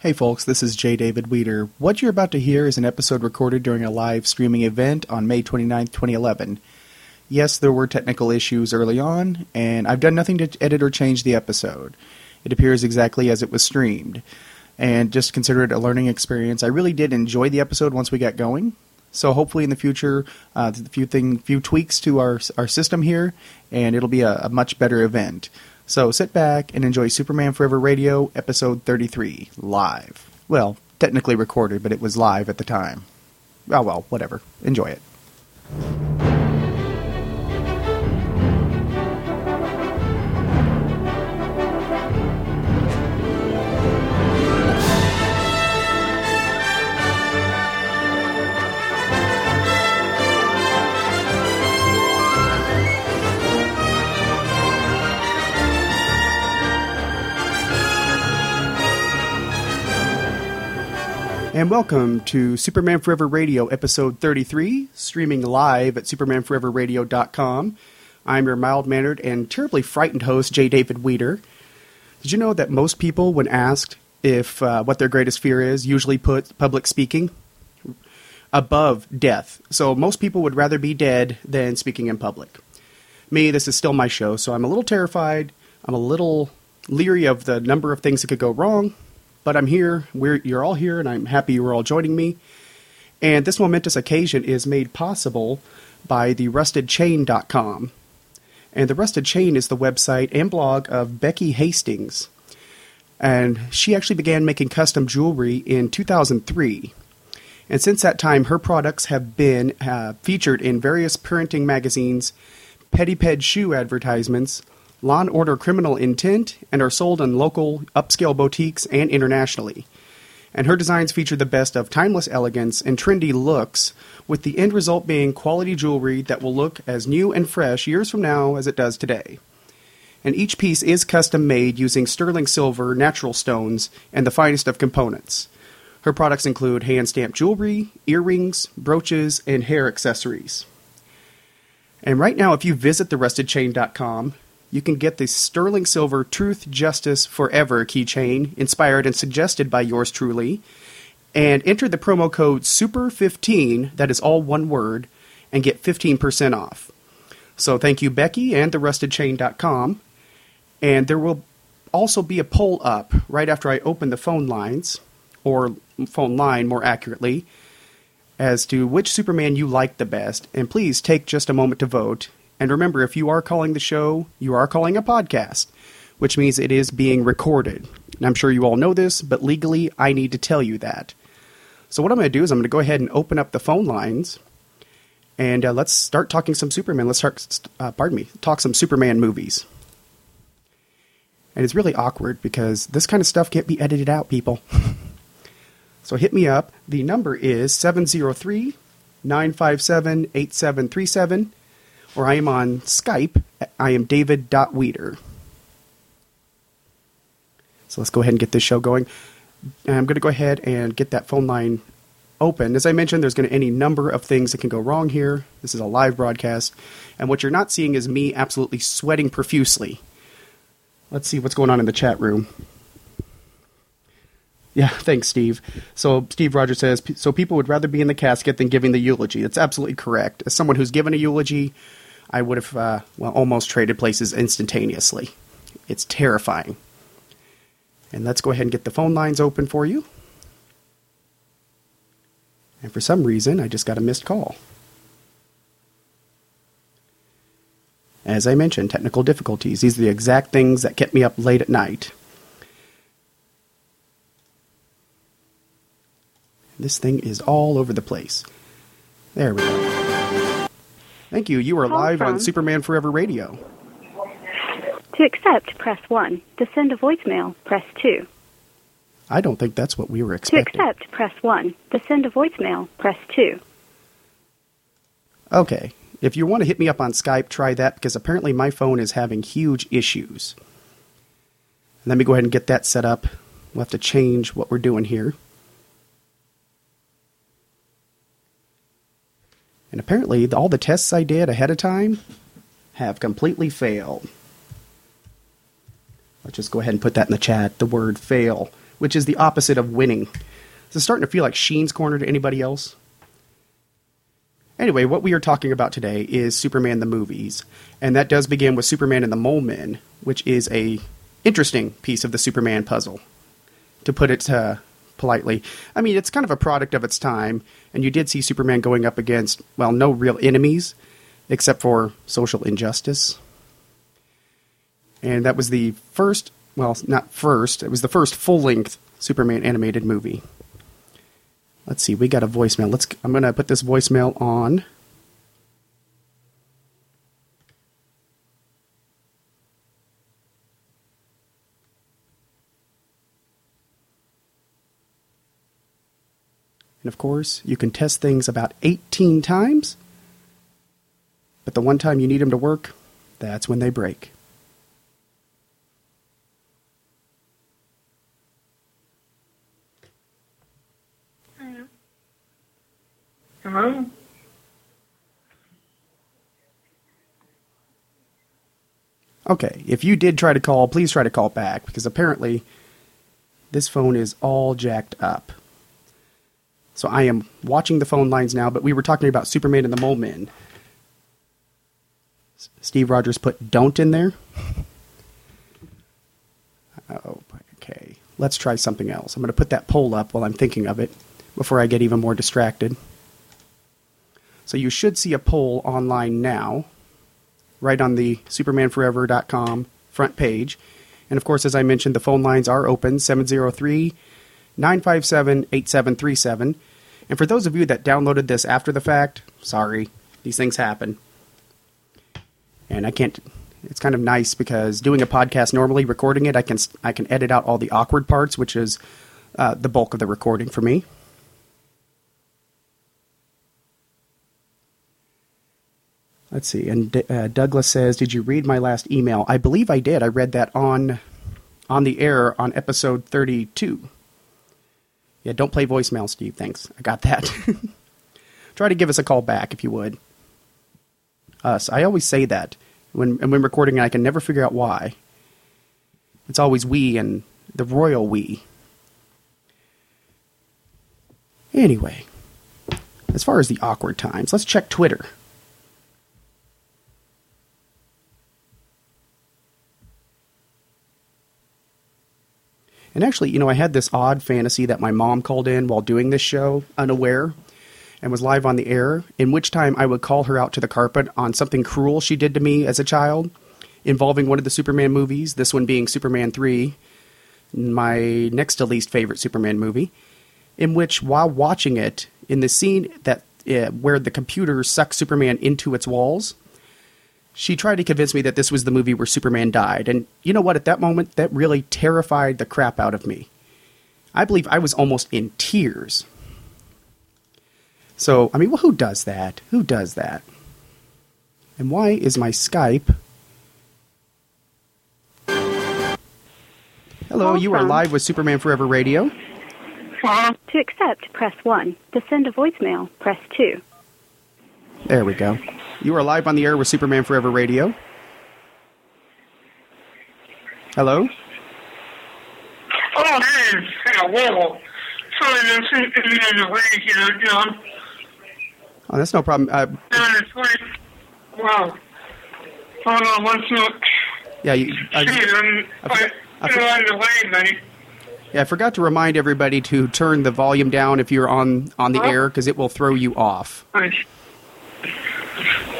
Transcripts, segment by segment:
Hey folks, this is J. David Weeder. What you're about to hear is an episode recorded during a live streaming event on May 29, 2011. Yes, there were technical issues early on, and I've done nothing to edit or change the episode. It appears exactly as it was streamed. And just consider it a learning experience. I really did enjoy the episode once we got going. So hopefully in the future, uh, a few thing, few tweaks to our our system here, and it'll be a, a much better event. So sit back and enjoy Superman Forever Radio, episode 33, live. Well, technically recorded, but it was live at the time. Oh well, whatever. Enjoy it. And welcome to Superman Forever Radio, episode 33, streaming live at supermanforeverradio.com. I'm your mild mannered and terribly frightened host, J. David Weeder. Did you know that most people, when asked if uh, what their greatest fear is, usually put public speaking above death? So most people would rather be dead than speaking in public. Me, this is still my show, so I'm a little terrified. I'm a little leery of the number of things that could go wrong, but I'm here. We're, you're all here, and I'm happy you're all joining me. And this momentous occasion is made possible by the rustedchain.com. And the Rusted Chain is the website and blog of Becky Hastings. And she actually began making custom jewelry in 2003. And since that time, her products have been uh, featured in various parenting magazines, Pediped shoe advertisements, Law and Order Criminal Intent, and are sold in local upscale boutiques and internationally. And her designs feature the best of timeless elegance and trendy looks, with the end result being quality jewelry that will look as new and fresh years from now as it does today. And each piece is custom made using sterling silver, natural stones, and the finest of components. Her products include hand stamped jewelry, earrings, brooches, and hair accessories. And right now, if you visit therustedchain.com, you can get the sterling silver Truth Justice Forever keychain, inspired and suggested by yours truly, and enter the promo code SUPER15, that is all one word, and get 15% off. So thank you, Becky, and therustedchain.com. And there will also be a poll up right after I open the phone lines, or phone line more accurately, as to which Superman you like the best. And please take just a moment to vote. And remember, if you are calling the show, you are calling a podcast, which means it is being recorded. And I'm sure you all know this, but legally, I need to tell you that. So, what I'm going to do is I'm going to go ahead and open up the phone lines and uh, let's start talking some Superman. Let's start, uh, pardon me, talk some Superman movies. And it's really awkward because this kind of stuff can't be edited out, people. so hit me up. The number is 703 957 8737 or I am on Skype. I am david.weeder. So let's go ahead and get this show going. I'm going to go ahead and get that phone line open. As I mentioned, there's going to be any number of things that can go wrong here. This is a live broadcast. And what you're not seeing is me absolutely sweating profusely. Let's see what's going on in the chat room. Yeah, thanks, Steve. So Steve Rogers says, so people would rather be in the casket than giving the eulogy. That's absolutely correct. As someone who's given a eulogy, I would have, uh, well, almost traded places instantaneously. It's terrifying. And let's go ahead and get the phone lines open for you. And for some reason, I just got a missed call. As I mentioned, technical difficulties. These are the exact things that kept me up late at night. This thing is all over the place. There we go. Thank you. You are Call live on Superman Forever Radio. To accept, press 1. To send a voicemail, press 2. I don't think that's what we were expecting. To accept, press 1. To send a voicemail, press 2. Okay. If you want to hit me up on Skype, try that because apparently my phone is having huge issues. Let me go ahead and get that set up. We'll have to change what we're doing here. And apparently, all the tests I did ahead of time have completely failed. Let's just go ahead and put that in the chat. The word fail. which is the opposite of winning. Is it starting to feel like Sheen's Korner to anybody else? Anyway, what we are talking about today is Superman the movies, and that does begin with Superman and the Mole Men, which is a interesting piece of the Superman puzzle, to put it uh, politely. I mean, it's kind of a product of its time, and you did see Superman going up against well, no real enemies except for social injustice, and that was the first. Well, not first. It was the first full-length Superman animated movie. Let's see. We got a voicemail. Let's. I'm going to put this voicemail on. And of course, you can test things about 18 times, but the one time you need them to work, that's when they break. Hello? Okay, if you did try to call, please try to call back because apparently this phone is all jacked up. So I am watching the phone lines now, but we were talking about Superman and the Mole Men. S- Steve Rogers put don't in there. Oh, okay. Let's try something else. I'm going to put that poll up while I'm thinking of it before I get even more distracted. So you should see a poll online now, right on the supermanforever.com front page. And of course, as I mentioned, the phone lines are open 703 957 8737. And for those of you that downloaded this after the fact, sorry, these things happen. And I can't. It's kind of nice because doing a podcast normally, recording it, I can I can edit out all the awkward parts, which is uh, the bulk of the recording for me. Let's see. And D- uh, Douglas says, "Did you read my last email?" I believe I did. I read that on on the air on episode thirty-two. Yeah, don't play voicemail, Steve. Thanks. I got that. Try to give us a call back if you would. Us. I always say that when and when recording, and I can never figure out why. It's always we and the royal we. Anyway, as far as the awkward times, let's check Twitter. And actually, you know, I had this odd fantasy that my mom called in while doing this show, unaware, and was live on the air, in which time I would call her out to the carpet on something cruel she did to me as a child, involving one of the Superman movies, this one being Superman 3, my next to least favorite Superman movie, in which, while watching it, in the scene that uh, where the computer sucks Superman into its walls, she tried to convince me that this was the movie where Superman died. And you know what? At that moment, that really terrified the crap out of me. I believe I was almost in tears. So, I mean, well, who does that? Who does that? And why is my Skype. Hello, you are live with Superman Forever Radio. To accept, press 1. To send a voicemail, press 2. There we go. You are live on the air with Superman Forever Radio. Hello? Oh, hey, yeah, whoa. Sorry, I'm sitting in the way here, John. Oh, that's no problem. Uh, John, it's like, wow. Hold on one sec. yeah, you, I, Gee, I'm, I I on the way, buddy. yeah, I forgot to remind everybody to turn the volume down if you're on on the Huh? air because it will throw you off. Nice. Are you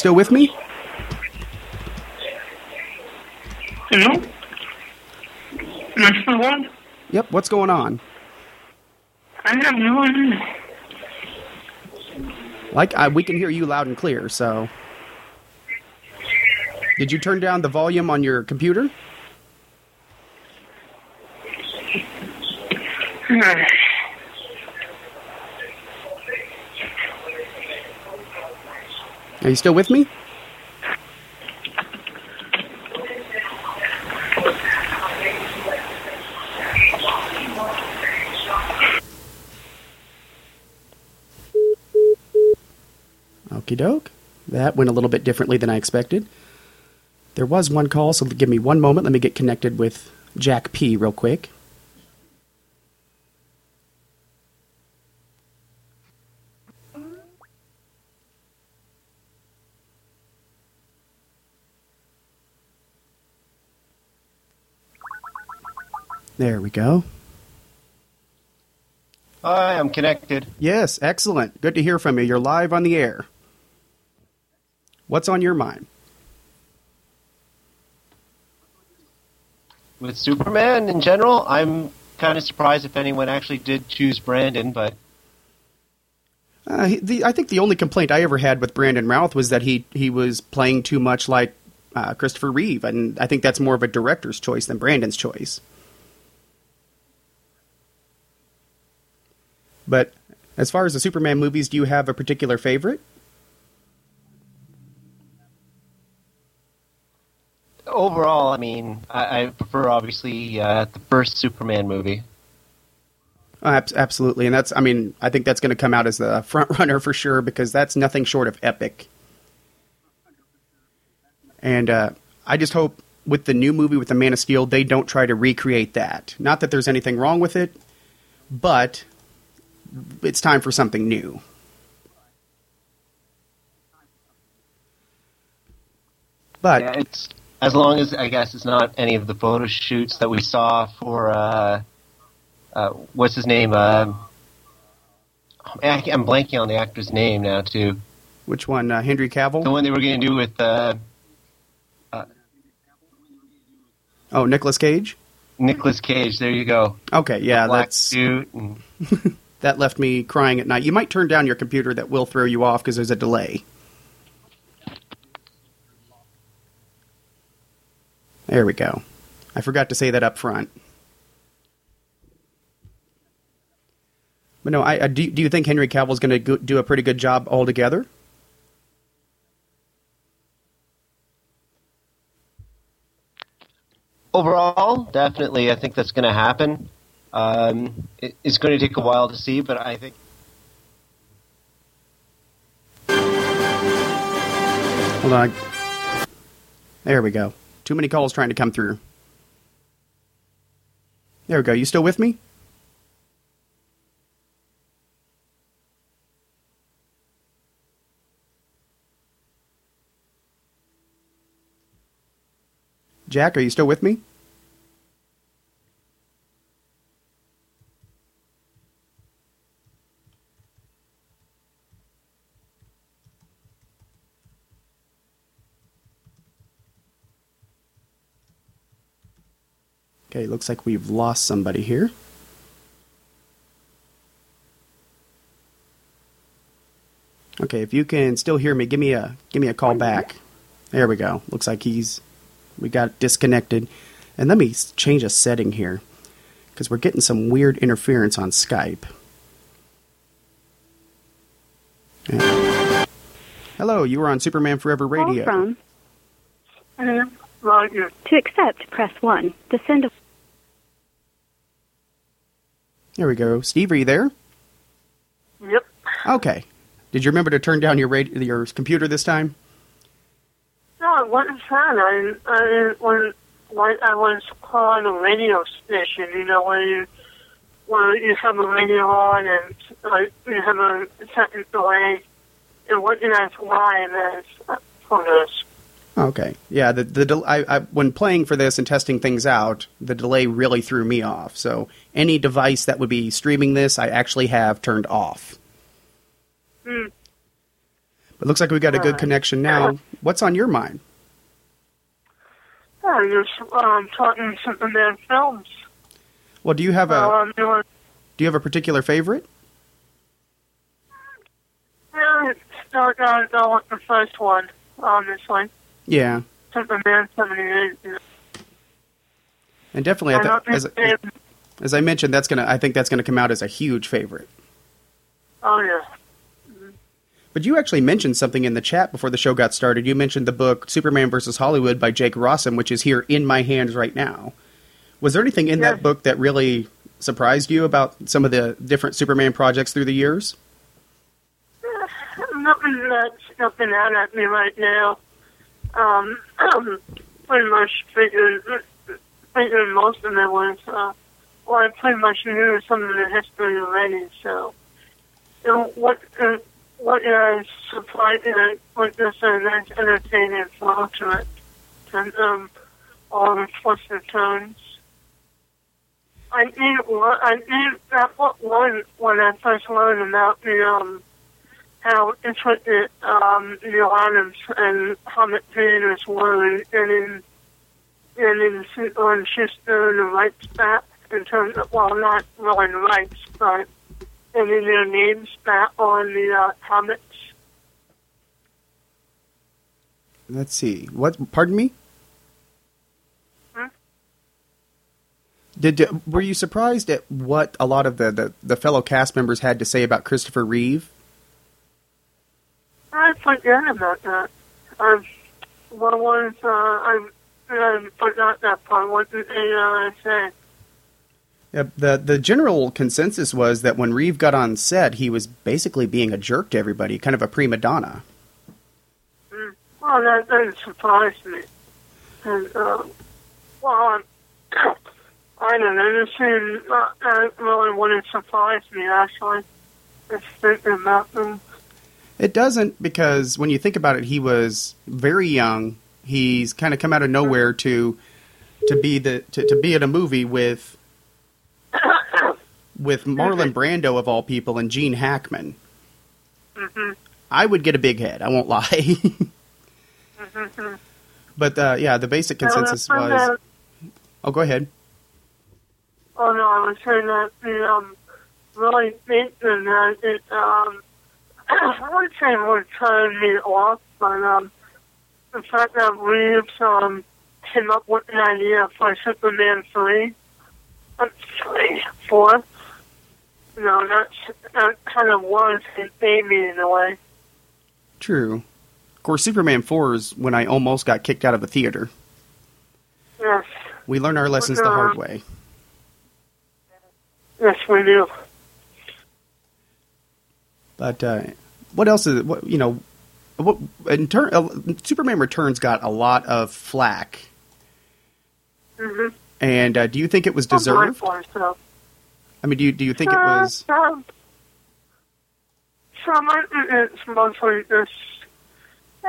still with me? Hello? Next one? Yep. What's going on? I have no idea. Like I, we can hear you loud and clear. So, did you turn down the volume on your computer? Yeah, Are you still with me? Okie doke. That went a little bit differently than I expected. There was one call, so give me one moment. Let me get connected with Jack P real quick. There we go. Hi, I'm connected. Yes, excellent. Good to hear from you. You're live on the air. What's on your mind? With Superman in general, I'm kind of surprised if anyone actually did choose Brandon, but Uh, the, I think the only complaint I ever had with Brandon Routh was that he he was playing too much like uh, Christopher Reeve, and I think that's more of a director's choice than Brandon's choice. But as far as the Superman movies, do you have a particular favorite? overall, I mean, I, I prefer obviously uh, the first Superman movie. Uh, absolutely, and that's I mean I think that's going to come out as the front runner for sure because that's nothing short of epic. And uh, I just hope with the new movie with the Man of Steel they don't try to recreate that. Not that there's anything wrong with it, but it's time for something new. But Yeah, it's as long as I guess it's not any of the photo shoots that we saw for uh, uh, what's his name? Can't- I'm blanking on the actor's name now too. which one? Uh, Henry Cavill? The one they were going to do with uh, oh, Nicolas Cage. Nicolas Cage. There you go. Okay, yeah, that's suit. And, that left me crying at night. You might turn down your computer; that will throw you off because there's a delay. There we go. I forgot to say that up front. But no, I, I do. Do you think Henry Cavill's going to do a pretty good job altogether? overall, definitely, I think that's going to happen. Um, it, it's going to take a while to see, but I think Hold on. There we go. Too many calls trying to come through. There we go. You still with me? Jack, are you still with me? Okay, looks like we've lost somebody here. Okay, if you can still hear me, give me a give me a call back. There we go. Looks like he's we got disconnected. And let me change a setting here because we're getting some weird interference on Skype. Yeah. Hello, you are on Superman Forever Radio. Call from. Yeah, Roger. To accept, press 1. To send a There we go. Steve, are you there? Yep. Okay. Did you remember to turn down your radio, your computer this time? No, what is that? I, I, when, when I was calling a radio station, you know, where you, where you have a radio on and uh, you have a second delay, and what you ask why that's for this. Okay. Yeah, the the del- I, I when playing for this and testing things out, the delay really threw me off. So any device that would be streaming this, I actually have turned off. Hmm. But it looks like we got a good connection now. What's on your mind? I'm just um, talking Superman films. Well, do you have a doing, do you have a particular favorite? yeah, out go with the first one, honestly. Yeah, Superman 78. you know. and definitely I I as a, As I mentioned, that's gonna. I think that's gonna come out as a huge favorite. Oh yeah. Mm-hmm. But you actually mentioned something in the chat before the show got started. You mentioned the book Superman vs. Hollywood by Jake Rossen, which is here in my hands right now. Was there anything in Yeah. that book that really surprised you about some of the different Superman projects through the years? Uh, nothing that's jumping out at me right now. Um, pretty much figured, figured most of it was, uh, well, I pretty much knew some of the history already, so, know, what, uh, what is surprising, uh, what is a nice entertaining flow to it, and, um, all the twists and turns. I knew, I knew that what one when I first learned about the, um, how intricate um, the items and Hamlet theaters were, and, and in and in on Shuster the rights back in terms of well, not really the rights, but and in their names back on the uh. Let's see. What? Pardon me. Hmm? Did were you surprised at what a lot of the, the, the fellow cast members had to say about Christopher Reeve? I forget about that. Um, what was uh, I? I forgot that part. What did they uh, say? Yeah, the the general consensus was that when Reeve got on set, he was basically being a jerk to everybody, kind of a prima donna. Well, that doesn't surprise me. And, uh, well, I'm, I don't know. This seems uh, that really wouldn't surprise me, actually. Just thinking about them. It doesn't because when you think about it, he was very young. He's kind of come out of nowhere to to be the to, to be in a movie with with Marlon Brando of all people and Gene Hackman. hmm I would get a big head. I won't lie. but uh, yeah, the basic consensus was. Oh, go ahead. Oh, no, I was saying that the, um, really thinking that it, um, I wouldn't say it would turn me off, but, um, the fact that Reeves, um, came up with an idea for Superman 3, uh, 3, 4, you know, that's, that kind of was his baby in a way. True. Of course, Superman 4 is when I almost got kicked out of a theater. Yes, We learn our lessons the hard way. yes, we do. But uh, what else is what you know? What in turn? Uh, Superman Returns got a lot of flack, Mm-hmm. and uh, do you think it was deserved? For, so. I mean, do you do you think it Uh, was? Um, some it's mostly just. Uh,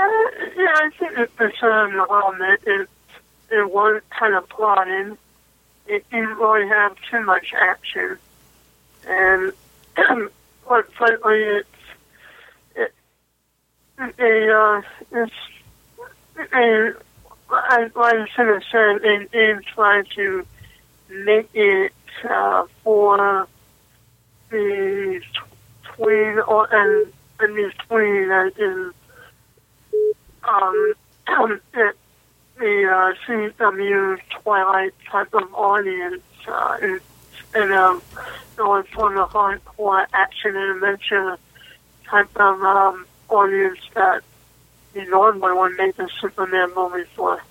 yeah, I think it deserved a little bit. It, it was kind of plotting. It didn't really have too much action. And quite frankly, it's. It, they, uh, it's. They, I, I should have said, they, they tried to make it uh, for the tween or and and the tween that is um it, the uh, CW Twilight type of audience uh, and, and um going for the hardcore action and adventure type of um, audience that you normally would make a Superman movie for.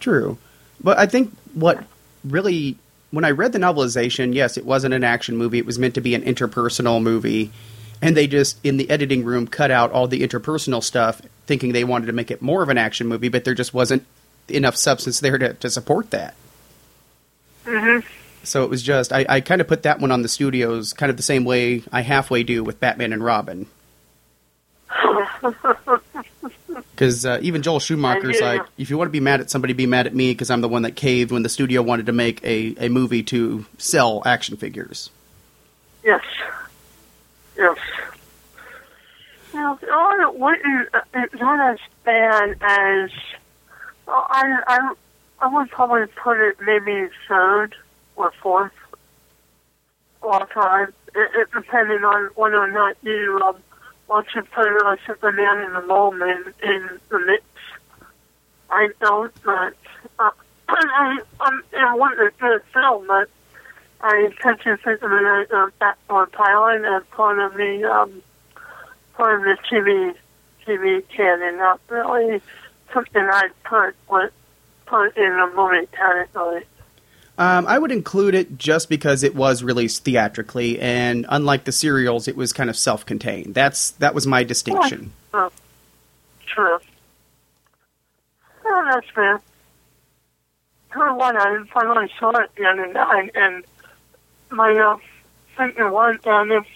True, but I think what really when I read the novelization, yes, it wasn't an action movie. It was meant to be an interpersonal movie, and they just in the editing room cut out all the interpersonal stuff, thinking they wanted to make it more of an action movie, but there just wasn't enough substance there to, to support that. Mm-hmm. So it was just I, I kind of put that one on the studios, kind of the same way I halfway do with Batman and Robin. Because uh, even Joel Schumacher's like, if you want to be mad at somebody, be mad at me because I'm the one that caved when the studio wanted to make a, a movie to sell action figures. Yes. Yes. Now, it wasn't it's not as bad as well, I I I would probably put it maybe third or fourth all time, it, it, depending on whether or not you um, want to put uh, Superman in the moment in the mix. I don't, but uh, I, I'm, it wasn't a good film, but I participated in a, a backboard pilot and part of the um, part of the TV TV canon. Not really something I'd put with, put in a movie category. Um, I would include it just because it was released theatrically, and unlike the serials, it was kind of self-contained. That's that was my distinction. Oh, true. Oh, that's fair. Oh, what I finally saw it the other night, and my uh, thinking was that if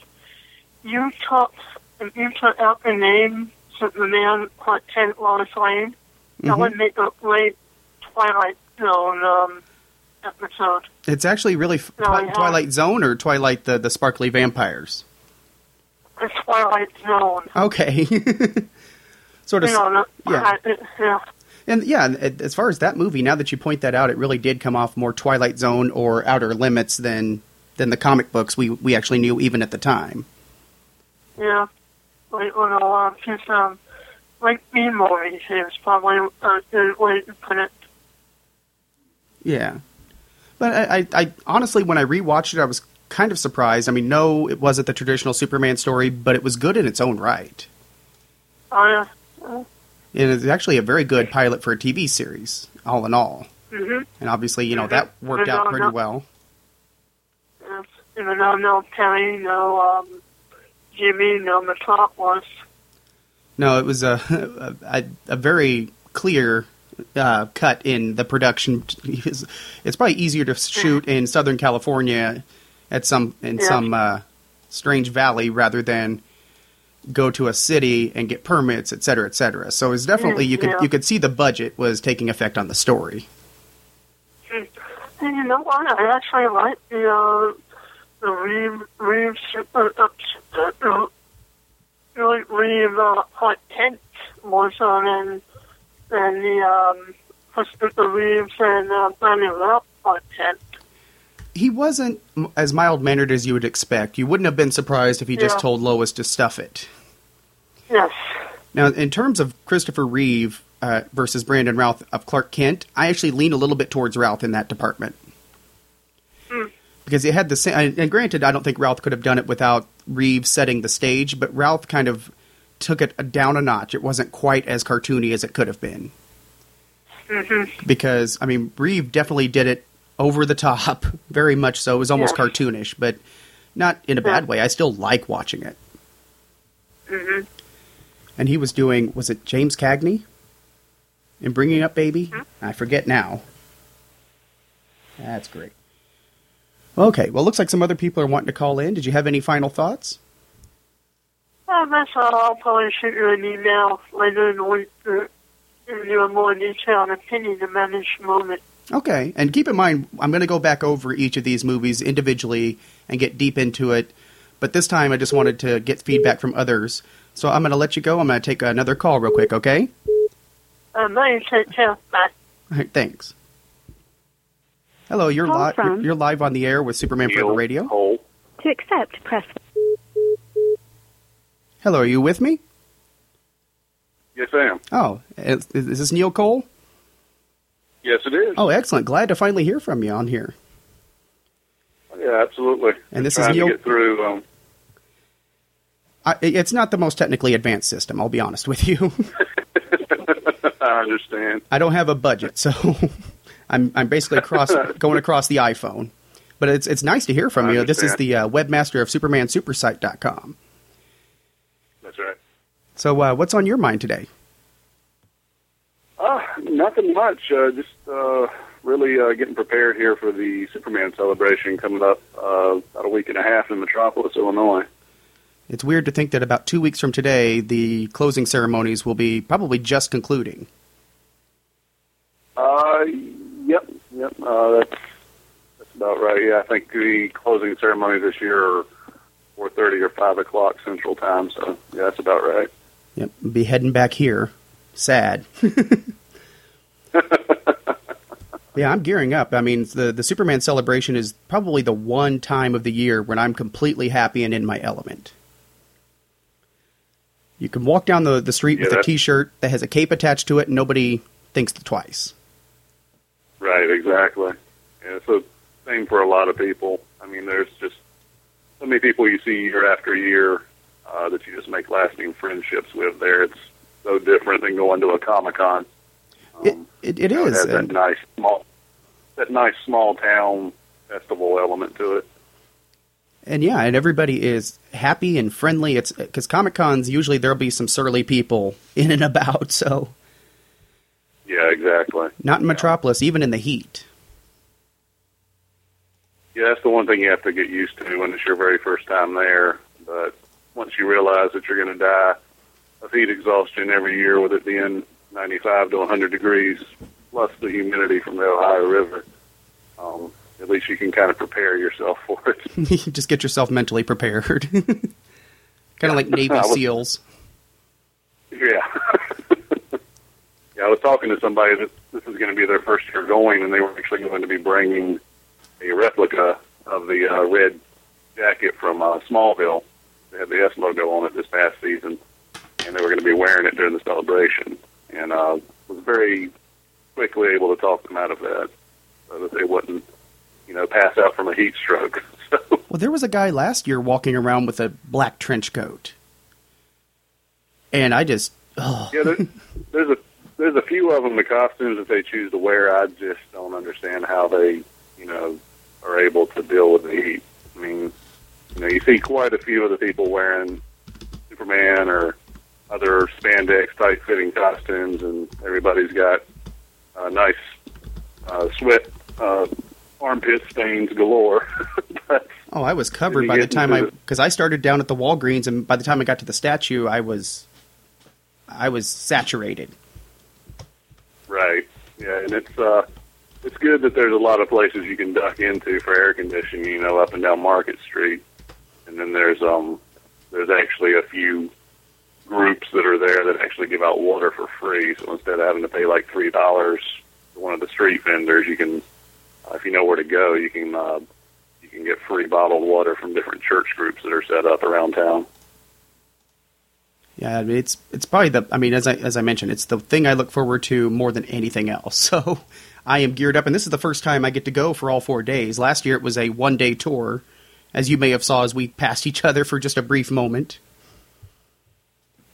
you took if you took out the name Superman Lieutenant Lois Lane, that Mhm. would make a great Twilight Zone um, episode. It's actually really f- No, Twi- Twilight Zone or Twilight the the sparkly vampires. The Twilight Zone. Okay, sort of. You know, yeah. I, yeah. And yeah, as far as that movie, now that you point that out, it really did come off more Twilight Zone or Outer Limits than than the comic books we we actually knew even at the time. Yeah. Like, when well, uh, just, um, like B movies is probably a good way to put it. Yeah, but I, I, I honestly, when I rewatched it, I was kind of surprised. I mean, no, it wasn't the traditional Superman story, but it was good in its own right. Oh, yeah. And it's actually a very good pilot for a TV series, all in all. Mm-hmm. And obviously, you know, Mhm. that worked out No, pretty no. well. Yes. Even though no Terry, no, um, Jimmy, no Metropolis. No, it was a a, a very clear uh, cut in the production. It's it's probably easier to shoot in Southern California at some in Yeah. some uh, strange valley rather than go to a city and get permits, et cetera, et cetera. So it's definitely you could Yeah. you could see the budget was taking effect on the story. And you know what? I actually like the, uh, the Reeve, Reeve Super, uh, uh, really Reeve, uh, Hot Tent more so than, than the, um, Christopher Reeves and, uh, Brandon Routh Tent. He wasn't as mild mannered as you would expect. You wouldn't have been surprised if he just told Lois to stuff it. Yes. Now, in terms of Christopher Reeve uh, versus Brandon Routh of Clark Kent, I actually lean a little bit towards Routh in that department. Hmm. Because he had the same, and granted, I don't think Routh could have done it without Reeve setting the stage, but Routh kind of took it down a notch. It wasn't quite as cartoony as it could have been. Mm-hmm. Because, I mean, Reeve definitely did it over the top, very much so. It was almost Yeah. cartoonish, but not in a Yeah. bad way. I still like watching it. Mm-hmm. and he was doing was it James Cagney in Bringing Up Baby? Hmm? I forget now. That's great. Okay, well, looks like some other people are wanting to call in. Did you have any final thoughts? Well, that's all. I'll probably shoot you an email later in the week to give you a more detailed opinion about this moment. Okay, and keep in mind, I'm going to go back over each of these movies individually and get deep into it. But this time, I just wanted to get feedback from others. So I'm going to let you go. I'm going to take another call real quick. Okay? Uh, my take care. Bye. All right, thanks. Hello, you're Call live. You're, you're live on the air with Superman Forever Radio. To accept, press Hello, are you with me? Yes, I am. Oh, is, is this Neil Cole? Yes, it is. Oh, excellent. Glad to finally hear from you on here. Yeah, absolutely. And this is Neil- through. Um, I, it's not the most technically advanced system, I'll be honest with you. I understand. I don't have a budget, so I'm I'm basically across going across the iPhone. But it's it's nice to hear from I you. This is the uh, webmaster of SupermanSupersite.com. That's right. So, uh, what's on your mind today? Uh, nothing much. Uh, just uh, really uh, getting prepared here for the Superman celebration coming up uh, about a week and a half in Metropolis, Illinois. It's weird to think that about two weeks from today, the closing ceremonies will be probably just concluding. Uh, yep, yep. Uh, that's that's about right. Yeah, I think the closing ceremony this year are four thirty or five o'clock Central Time. So yeah, that's about right. Yep, be heading back here. Sad. yeah, I'm gearing up. I mean, the the Superman celebration is probably the one time of the year when I'm completely happy and in my element. You can walk down the, the street Yeah, with a T-shirt that has a cape attached to it, and nobody thinks twice. Right, exactly. Yeah, so same for a lot of people. I mean, there's just so many people you see year after year uh, that you just make lasting friendships with. There, it's so different than going to a comic con. It, it, it know, is. It that nice small, that nice small town festival element to it. And yeah, and everybody is happy and friendly. It's because Comic Cons usually there'll be some surly people in and about. So Yeah, exactly. not in Metropolis, even in the heat. Yeah, that's the one thing you have to get used to when it's your very first time there. But once you realize that you're going to die of heat exhaustion every year, with it being 95 to 100 degrees, plus the humidity from the Ohio River, um, at least you can kind of prepare yourself for it. Just get yourself mentally prepared. kind of like Navy SEAls. Yeah. yeah, I was talking to somebody that this is going to be their first year going, and they were actually going to be bringing a replica of the uh, red jacket from uh, Smallville. They had the S logo on it this past season, and they were going to be wearing it during the celebration. And uh, was very quickly able to talk them out of that, so that they wouldn't, you know, pass out from a heat stroke. So, Well, there was a guy last year walking around with a black trench coat, and I just oh, yeah, there, there's a there's a few of them. The costumes that they choose to wear, I just don't understand how they, you know, are able to deal with the heat. I mean, you know, you see quite a few of the people wearing Superman or other spandex tight fitting costumes, and everybody's got uh, nice uh, sweat uh, armpit stains galore. but oh, I was covered by the time I because I started down at the Walgreens, and by the time I got to the statue, I was I was saturated. Right. Yeah, and it's uh it's good that there's a lot of places you can duck into for air conditioning, you know, up and down Market Street. And then there's um there's actually a few groups that are there that actually give out water for free. So instead of having to pay like three dollars to one of the street vendors, you can uh, if you know where to go, you can uh you can get free bottled water from different church groups that are set up around town. Yeah, it's it's probably the I mean as I as I mentioned, it's the thing I look forward to more than anything else. So I am geared up and this is the first time I get to go for all 4 days. Last year it was a one-day tour as you may have saw as we passed each other for just a brief moment.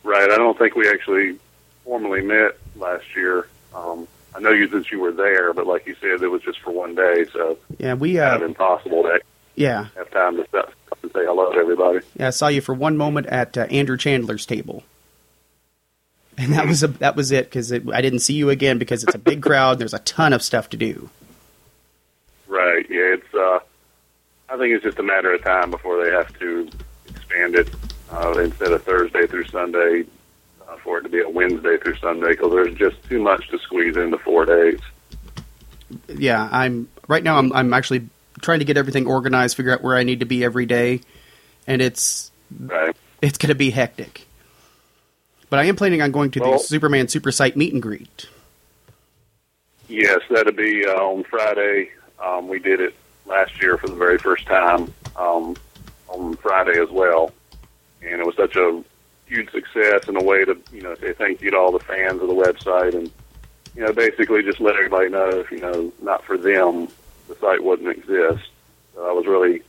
Right. I don't think we actually formally met last year. Um, I know you that you were there, but like you said, it was just for one day, so Yeah, we kind of uh impossible to yeah, have time to stop and say hello to everybody. yeah, I saw you for one moment at uh, Andrew Chandler's table. And that was a, that was it cuz I didn't see you again because it's a big crowd, there's a ton of stuff to do. Right. Yeah. It's. Uh, I think it's just a matter of time before they have to expand it uh, instead of Thursday through Sunday uh, for it to be a Wednesday through Sunday because there's just too much to squeeze into four days. yeah, I'm right now. I'm I'm actually trying to get everything organized, figure out where I need to be every day, and it's Right. it's going to be hectic. But I am planning on going to Well- the Superman Super Site meet and greet. Yes, that'll be uh, on Friday. Um, we did it last year for the very first time um, on Friday as well, and it was such a huge success and a way to you know say thank you to all the fans of the website and you know basically just let everybody know if you know not for them the site wouldn't exist. So I was really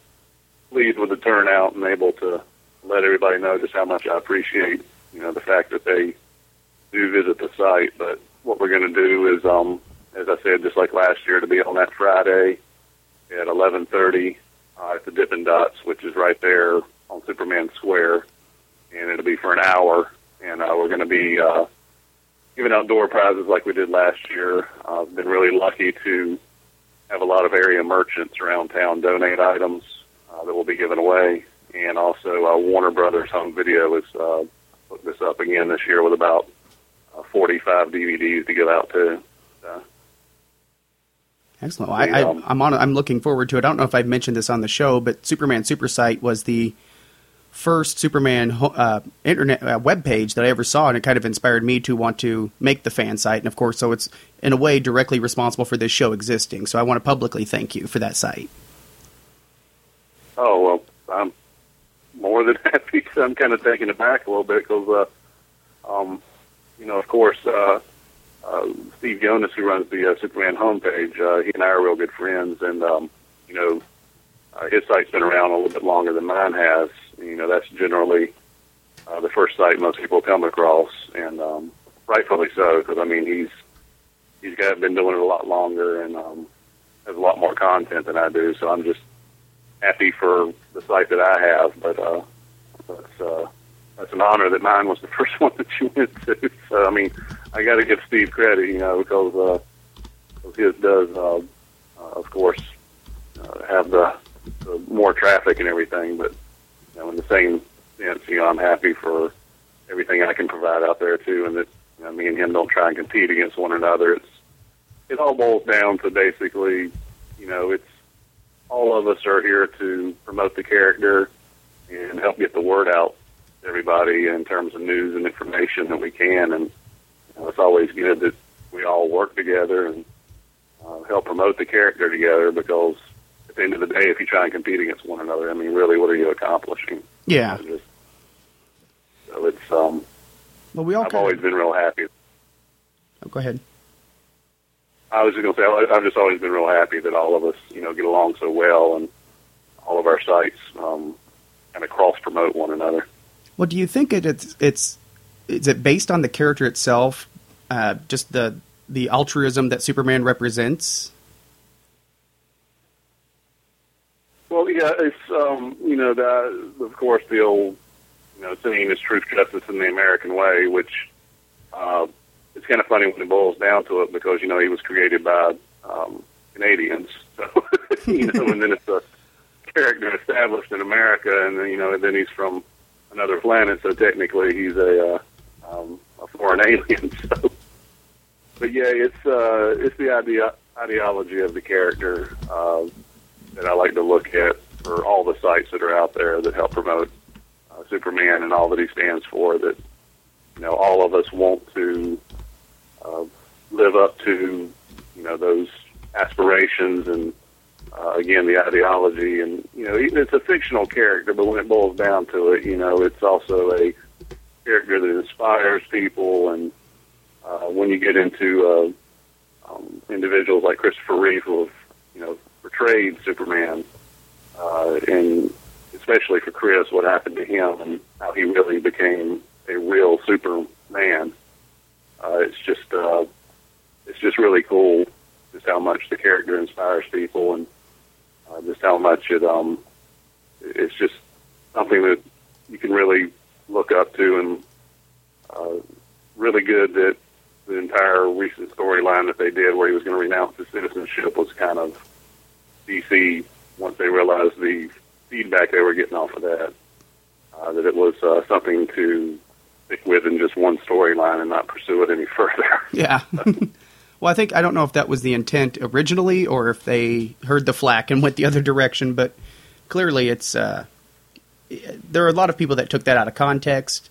pleased with the turnout and able to let everybody know just how much I appreciate you know the fact that they do visit the site. But what we're going to do is, um, as I said, just like last year, to be on that Friday at 11:30 uh, at the Dippin' Dots, which is right there on Superman Square, and it'll be for an hour. And uh, we're going to be uh, giving out door prizes like we did last year. I've been really lucky to have a lot of area merchants around town donate items uh, that will be given away, and also uh, Warner Brothers Home Video is uh, putting this up again this year with about uh, 45 DVDs to give out to. So, Excellent. Well, I, I, um, I'm on. I'm looking forward to it. I don't know if I've mentioned this on the show, but Superman Super Site was the first Superman uh, internet uh, web page that I ever saw, and it kind of inspired me to want to make the fan site. And of course, so it's in a way directly responsible for this show existing. So I want to publicly thank you for that site. oh well, more than happy. I'm kind of taken aback a little bit because, uh, um, you know, of course, uh, uh, Steve Younis, who runs the uh, Superman homepage, uh, he and I are real good friends, and um, you know, uh, his site's been around a little bit longer than mine has. You know, that's generally uh, the first site most people come across, and um, rightfully so, because I mean he's he's got been doing it a lot longer and um, has a lot more content than I do. So I'm just happy for the site that I have, but uh, that's uh, that's an honor that mine was the first one that you went to. So I mean, I got to give Steve credit, you know, because uh, his does, uh, uh, of course, uh, have the, the more traffic and everything. But you know, in the same sense, you know, I'm happy for everything I can provide out there too, and that you know, me and him don't try and compete against one another. It's it all boils down to basically, you know, it's all of us are here to promote the character and help get the word out to everybody in terms of news and information that we can. And you know, it's always good that we all work together and uh, help promote the character together because at the end of the day, if you try and compete against one another, I mean, really, what are you accomplishing? Yeah. You know, just- so it's um, Well, we all I've always of. been real happy. Oh, go ahead. I was just going to say, I've just always been real happy that all of us, you know, get along so well, and all of our sites um, kind of cross promote one another. Well, do you think it, it's it's is it based on the character itself, uh, just the the altruism that Superman represents? Well, yeah, it's um, you know, that of course the old, you know, saying is truth, justice, and the American way, which uh, it's kind of funny when it boils down to it because you know he was created by um, Canadians, so you know, and then it's a character established in America, and then you know, and then he's from another planet, so technically he's a uh, um, a foreign alien. So, but yeah, it's uh, it's the idea ideology of the character. Uh, that I like to look at for all the sites that are out there that help promote uh, Superman and all that he stands for. That you know, all of us want to uh, live up to you know those aspirations and uh, again the ideology. And you know, even- it's a fictional character, but when it boils down to it, you know, it's also a character that inspires people. And uh, when you get into uh, um, individuals like Christopher Reeve, who have you know portrayed Superman, uh, and especially for Chris, what happened to him and how he really became a real Superman. Uh, it's just uh, it's just really cool just how much the character inspires people and uh, just how much it um it's just something that you can really look up to and uh, really good that the entire recent storyline that they did where he was going to renounce his citizenship was kind of DC once they realized the feedback they were getting off of that, uh, that it was uh, something to stick with in just one storyline and not pursue it any further. Yeah. well, I think I don't know if that was the intent originally or if they heard the flack and went the other direction, but clearly it's uh, there are a lot of people that took that out of context.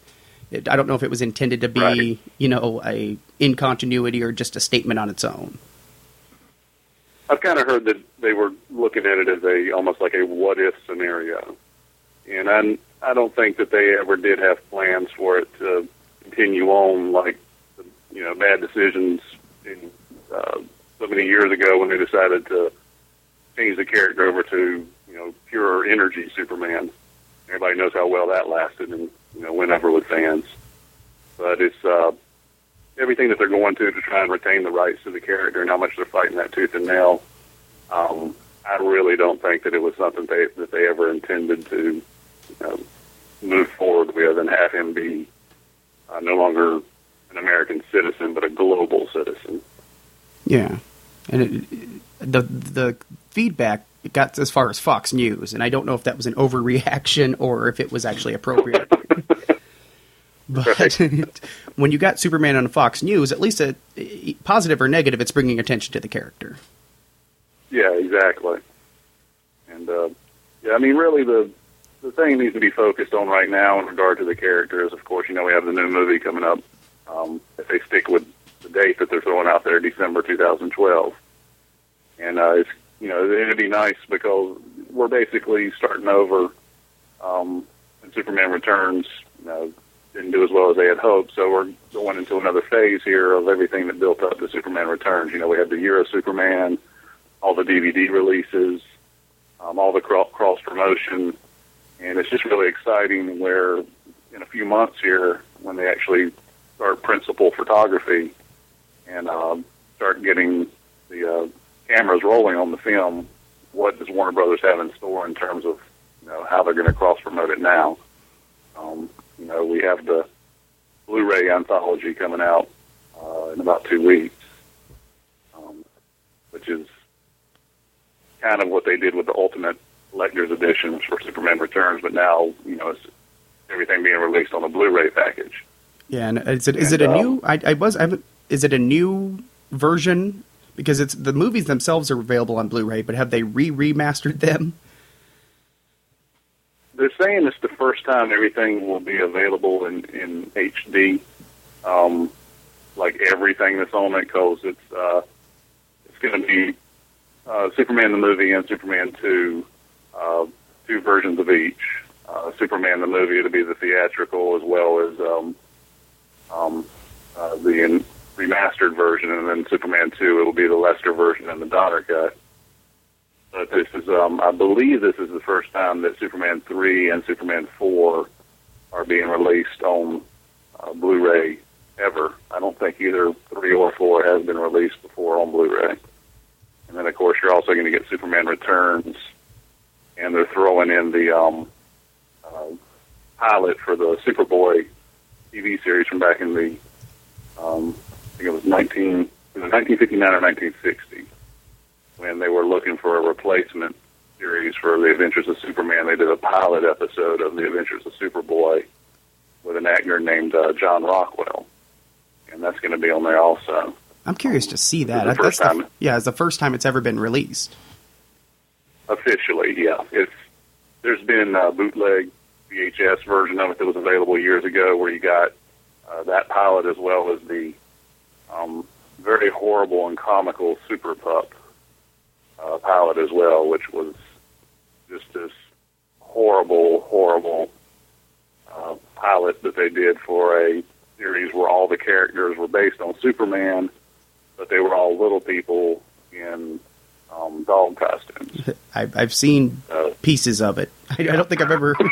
It, I don't know if it was intended to be, Right. you know, a in continuity or just a statement on its own. I've kind of heard that they were looking at it as a almost like a what if scenario, and I I don't think that they ever did have plans for it to continue on like you know bad decisions in uh, so many years ago when they decided to change the character over to you know pure energy Superman. Everybody knows how well that lasted, and you know went over with fans. But it's uh, everything that they're going to to try and retain the rights to the character and how much they're fighting that tooth and nail. Um, I really don't think that it was something they, that they ever intended to you know, move forward with and have him be uh, no longer an American citizen but a global citizen. Yeah, and it, the the feedback got as far as Fox News, and I don't know if that was an overreaction or if it was actually appropriate. but when you got Superman on Fox News, at least a, positive or negative, it's bringing attention to the character. Yeah, exactly. And uh, yeah, I mean, really, the the thing needs to be focused on right now in regard to the character is, of course, you know, we have the new movie coming up. Um, if they stick with the date that they're throwing out there, December 2012, and uh, it's you know, it'd be nice because we're basically starting over. Um, and Superman Returns, you know, didn't do as well as they had hoped, so we're going into another phase here of everything that built up to Superman Returns. You know, we had the year of Superman all the DVD releases. um, all the cross promotion, and it's just really exciting. Where in a few months here, when they actually start principal photography and um, start getting the uh, cameras rolling on the film, what does Warner Brothers have in store in terms of you know how they're going to cross promote it now? Um, you know, we have the Blu-ray anthology coming out uh, in about two weeks, um, which is kind of what they did with the Ultimate Collector's Editions for Superman Returns, but now you know it's everything being released on a Blu-ray package. Yeah, and is it is it a um, new? I, I was I. Is it a new version? Because it's the movies themselves are available on Blu-ray, but have they re remastered them? They're saying it's the first time everything will be available in in HD, um, like everything that's on it, because it's uh, it's going to be uh, Superman the movie and Superman two, uh, two versions of each. Uh, Superman the movie it'll be the theatrical as well as um, um, uh, the in, remastered version, and then Superman two it'll be the Lester version and the Donner cut. But this is, um, I believe, this is the first time that Superman three and Superman four are being released on uh, Blu-ray ever. I don't think either three or four has been released before on Blu-ray. And then, of course, you're also going to get Superman Returns, and they're throwing in the um, uh, pilot for the Superboy TV series from back in the, um, I think it was 19, it was 1959 or 1960 when they were looking for a replacement series for the Adventures of Superman. They did a pilot episode of the Adventures of Superboy with an actor named uh, John Rockwell, and that's going to be on there also. I'm curious to see that. The That's the, yeah, it's the first time it's ever been released. Officially, yeah. It's there's been a bootleg VHS version of it that was available years ago, where you got uh, that pilot as well as the um, very horrible and comical Super Pup uh, pilot as well, which was just this horrible, horrible uh, pilot that they did for a series where all the characters were based on Superman, but they were all little people in um, dog costumes. I, I've seen Uh, pieces of it. I, I don't think I've ever.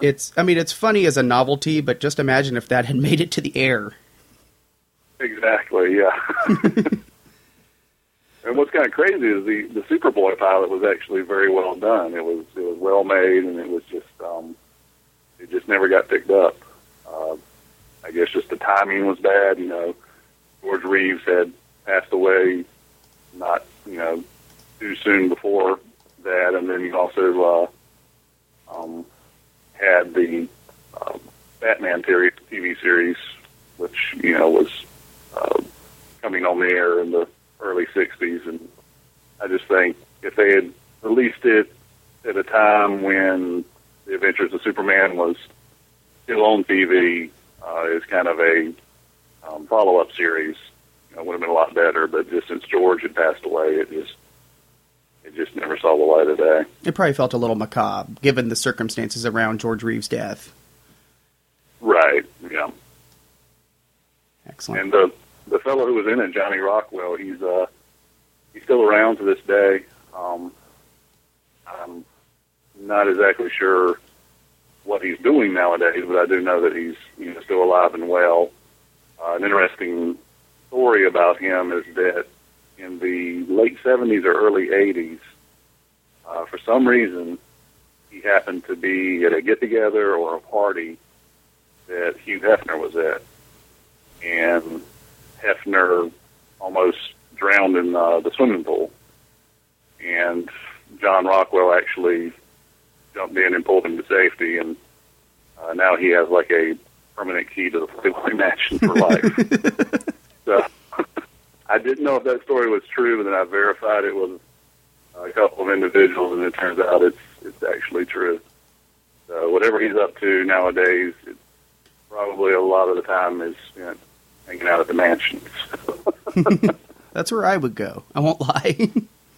it's. I mean, it's funny as a novelty, but just imagine if that had made it to the air. Exactly, yeah. and what's kind of crazy is the the Superboy pilot was actually very well done. It was it was well made, and it was just um, it just never got picked up. Uh, I guess just the timing was bad. You know, George Reeves had passed away not you know too soon before that, and then you also uh, um, had the uh, Batman TV TV series, which you know was uh, coming on the air in the early '60s, and I just think if they had released it at a time when the Adventures of Superman was still on TV, uh, as kind of a um, follow-up series, know, would have been a lot better. But just since George had passed away, it just it just never saw the light of day. It probably felt a little macabre, given the circumstances around George Reeves' death. Right. Yeah. Excellent. And the the fellow who was in it, Johnny Rockwell, he's uh he's still around to this day. Um, I'm not exactly sure what he's doing nowadays, but I do know that he's you know still alive and well. Uh, an interesting story about him is that in the late 70s or early 80s, uh, for some reason, he happened to be at a get together or a party that Hugh Hefner was at and Hefner almost drowned in uh, the swimming pool. And John Rockwell actually jumped in and pulled him to safety, and uh, now he has like a permanent key to the Playboy Mansion for life. so I didn't know if that story was true, but then I verified it with a couple of individuals, and it turns out it's it's actually true. So whatever he's up to nowadays, it's probably a lot of the time is spent hanging out at the mansions. That's where I would go. I won't lie.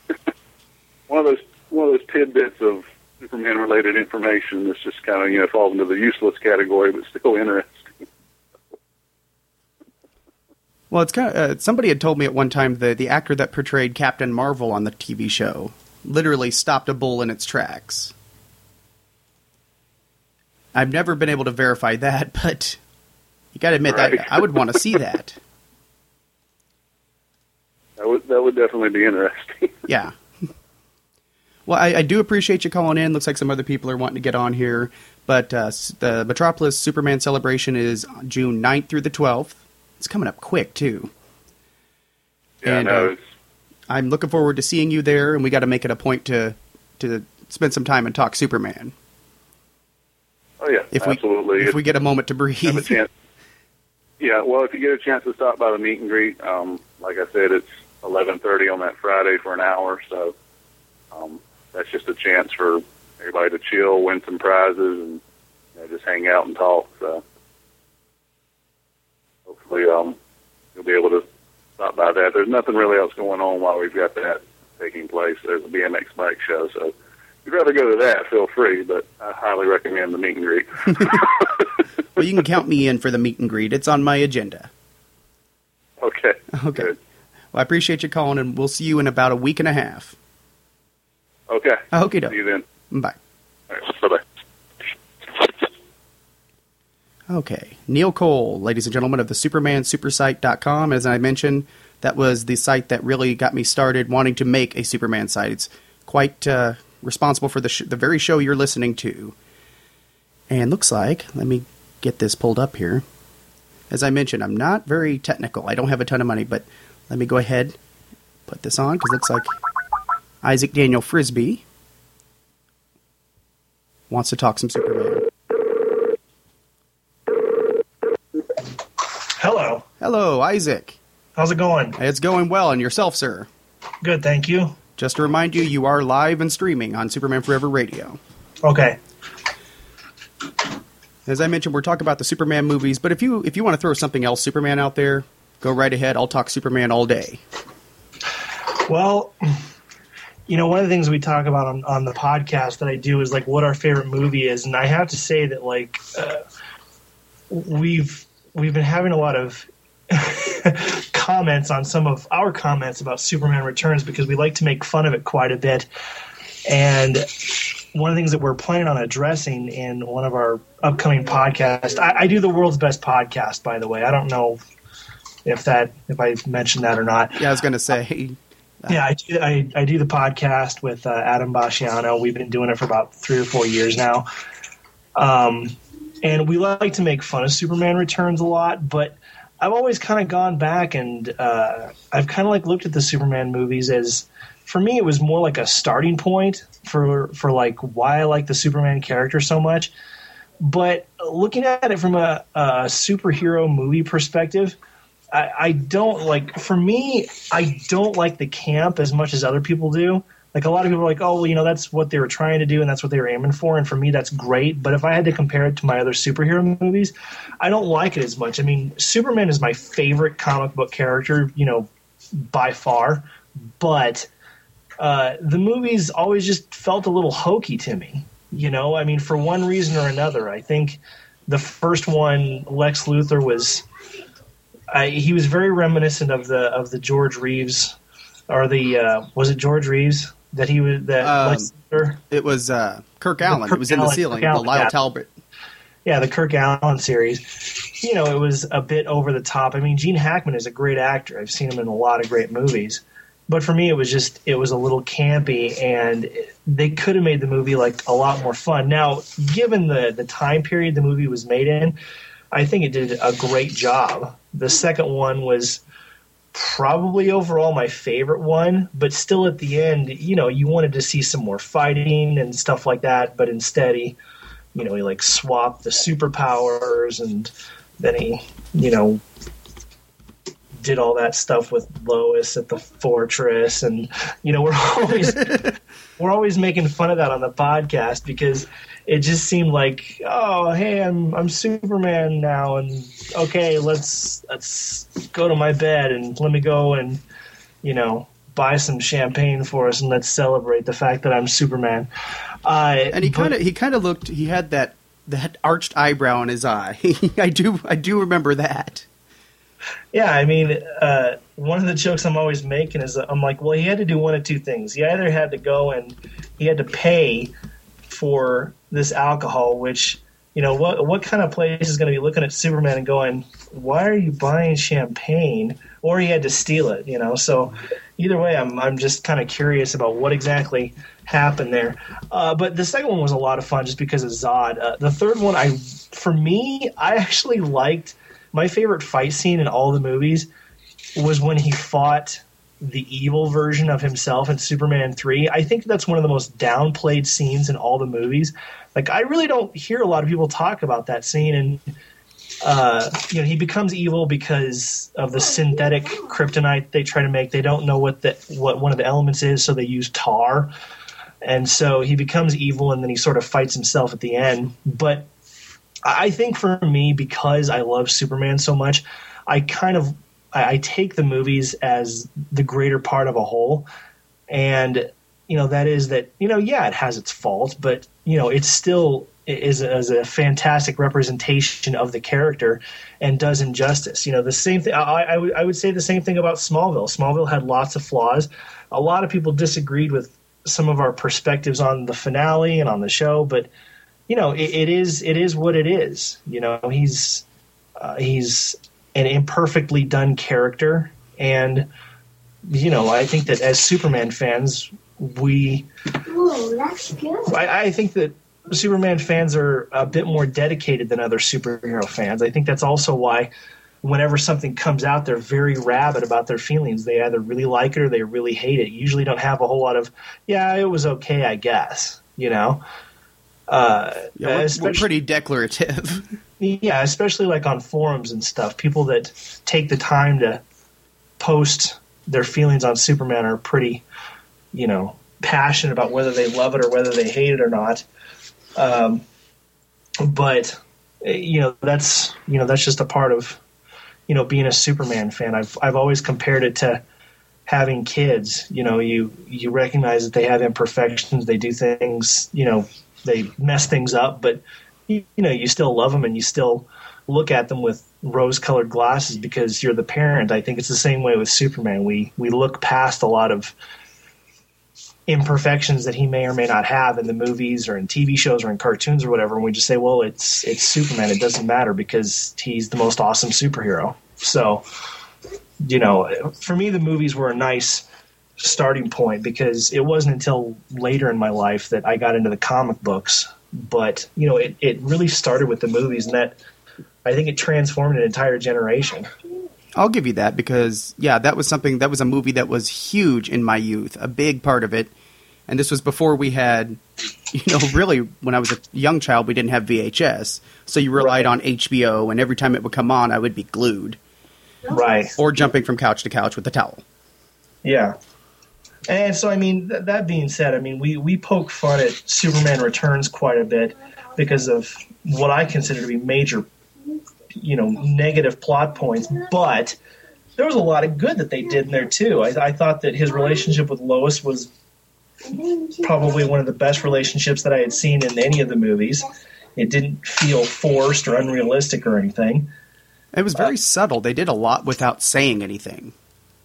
one of those one of those tidbits of Superman related information that's just kind of you know falls into the useless category, but still interesting. Well, it's kind of uh, somebody had told me at one time the the actor that portrayed Captain Marvel on the TV show literally stopped a bull in its tracks. I've never been able to verify that, but you got to admit Right. that I would want to see that. That would that would definitely be interesting. Yeah. Well, I, I do appreciate you calling in. Looks like some other people are wanting to get on here. But uh, the Metropolis Superman celebration is June 9th through the 12th. It's coming up quick, too. yeah, And, no, uh, I'm looking forward to seeing you there, and we got to make it a point to to spend some time and talk Superman. oh yeah, If we absolutely. if If we get a moment to breathe. have a chance. Yeah, well, if you get a chance to stop by the meet and greet, um, like I said, it's eleven thirty on that Friday for an hour, so um, that's just a chance for everybody to chill, win some prizes, and you know, just hang out and talk. So hopefully, um, you'll be able to stop by that. There's nothing really else going on while we've got that taking place. There's a BMX bike show, so if you'd rather go to that, feel free, but I highly recommend the meet and greet. well, you can count me in for the meet and greet. It's on my agenda. okay. Okay. Good. Well, I appreciate you calling, and we'll see you in about a week and a half. Okay. Okay, See you then. Bye. All right. Bye bye. Okay. Neil Cole, ladies and gentlemen of the SupermanSupersite.com. As I mentioned, that was the site that really got me started wanting to make a Superman site. It's quite uh, responsible for the, sh- the very show you're listening to. And looks like, let me get this pulled up here. As I mentioned, I'm not very technical. I don't have a ton of money, but let me go ahead put this on because it looks like Isaac Daniel Frisbee wants to talk some Superman. Hello. Hello, Isaac. How's it going? It's going well, and yourself, sir. Good, thank you. Just to remind you, you are live and streaming on Superman Forever Radio. Okay. As I mentioned, we're talking about the Superman movies, but if you if you want to throw something else Superman out there, go right ahead. I'll talk Superman all day. Well, you know, one of the things we talk about on, on the podcast that I do is like what our favorite movie is, and I have to say that like uh, we've we've been having a lot of comments on some of our comments about Superman Returns because we like to make fun of it quite a bit, and one of the things that we're planning on addressing in one of our upcoming podcasts. I, I do the world's best podcast, by the way. I don't know if that if I mentioned that or not. Yeah, I was going to say, Yeah, I do, I, I do the podcast with uh, Adam Basciano. We've been doing it for about three or four years now. Um, and we like to make fun of Superman Returns a lot, but I've always kind of gone back and uh, I've kind of like looked at the Superman movies as, for me, it was more like a starting point for for like why I like the Superman character so much. But looking at it from a, a superhero movie perspective, I, I don't like. For me, I don't like the camp as much as other people do. Like a lot of people are like, oh, well, you know, that's what they were trying to do and that's what they were aiming for. And for me, that's great. But if I had to compare it to my other superhero movies, I don't like it as much. I mean, Superman is my favorite comic book character, you know, by far. But uh, the movies always just felt a little hokey to me. You know, I mean, for one reason or another. I think the first one, Lex Luthor was I, he was very reminiscent of the of the George Reeves or the uh, was it George Reeves that he was that Um, it was uh, Kirk Alyn. Kirk it was in the ceiling. Kirk the Lyle yeah. Talbot. yeah the Kirk Alyn series. You know, it was a bit over the top. I mean, Gene Hackman is a great actor. I've seen him in a lot of great movies. But for me, it was just it was a little campy, and they could have made the movie like a lot more fun. Now, given the the time period the movie was made in, I think it did a great job. The second one was probably overall my favorite one, but still at the end, you know, you wanted to see some more fighting and stuff like that, but instead he, you know, he like swapped the superpowers and then he, you know, did all that stuff with Lois at the fortress. And you know, we're always we're always making fun of that on the podcast because it just seemed like, oh, hey, I'm I'm Superman now, and okay, let's let's go to my bed and let me go and you know buy some champagne for us and let's celebrate the fact that I'm Superman. Uh, And he kind of he kind of looked. He had that that arched eyebrow in his eye. I do I do remember that. Yeah, I mean, uh, one of the jokes I'm always making is I'm like, well, he had to do one of two things. He either had to go and he had to pay for this alcohol, which you know, what what kind of place is going to be looking at Superman and going, why are you buying champagne? Or he had to steal it, you know. So either way, I'm I'm just kind of curious about what exactly happened there. Uh, but the second one was a lot of fun just because of Zod. Uh, the third one, I for me, I actually liked my favorite fight scene in all the movies was when he fought the evil version of himself in Superman 3. I think that's one of the most downplayed scenes in all the movies. Like I really don't hear a lot of people talk about that scene and uh, you know, he becomes evil because of the synthetic kryptonite they try to make. They don't know what the what one of the elements is, so they use tar. And so he becomes evil and then he sort of fights himself at the end. But I think for me, because I love Superman so much, I kind of I, I take the movies as the greater part of a whole. And you know that is that you know yeah it has its faults but you know it's still is a, is a fantastic representation of the character and does injustice. You know the same thing I, I, would, would say the same thing about smallville. Smallville had lots of flaws. A lot of people disagreed with some of our perspectives on the finale and on the show but you know it, it is it is what it is. You know he's uh, he's an imperfectly done character and you know i think that as superman fans we. Whoa, that's good. I, I think that Superman fans are a bit more dedicated than other superhero fans. I think that's also why whenever something comes out, they're very rabid about their feelings. They either really like it or they really hate it. You usually don't have a whole lot of, yeah, it was okay, I guess, you know? Uh, yeah, we're, we're pretty declarative. yeah, especially like on forums and stuff. People that take the time to post their feelings on Superman are pretty you know passionate about whether they love it or whether they hate it or not. Um, but you know that's you know that's just a part of you know being a Superman fan. I've I've always compared it to having kids. You know, you you recognize that they have imperfections, they do things, you know, they mess things up, but you, you know you still love them and you still look at them with rose-colored glasses because you're the parent. I think it's the same way with Superman. We we look past a lot of imperfections that he may or may not have in the movies or in TV shows or in cartoons or whatever, and we just say, well, it's it's Superman. It doesn't matter because he's the most awesome superhero. So, you know, for me, the movies were a nice starting point because it wasn't until later in my life that I got into the comic books. But you know, it it really started with the movies, and that I think it transformed an entire generation. I'll give you that because yeah, that was something that was a movie that was huge in my youth, a big part of it. And this was before we had, you know, really when I was a young child, we didn't have VHS, so you relied right. on HBO, and every time it would come on, I would be glued, right, or jumping from couch to couch with a towel. Yeah, and so I mean, th- that being said, I mean we we poke fun at Superman Returns quite a bit because of what I consider to be major you know negative plot points, but there was a lot of good that they did in there too. I, I thought that his relationship with Lois was probably one of the best relationships that I had seen in any of the movies. It didn't feel forced or unrealistic or anything. It was very uh, subtle. They did a lot without saying anything.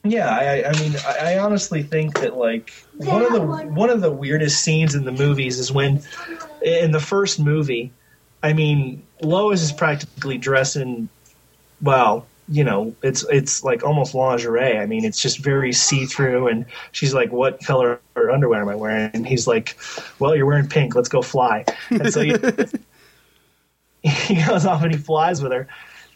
Yeah, I, I mean, I, I honestly think that like one of the one of the weirdest scenes in the movies is when in the first movie I mean, Lois is practically dressing, well, you know, it's it's like almost lingerie. I mean, it's just very see through, and she's like, "What color underwear am I wearing?" And he's like, "Well, you're wearing pink. Let's go fly." And so he goes off and he flies with her.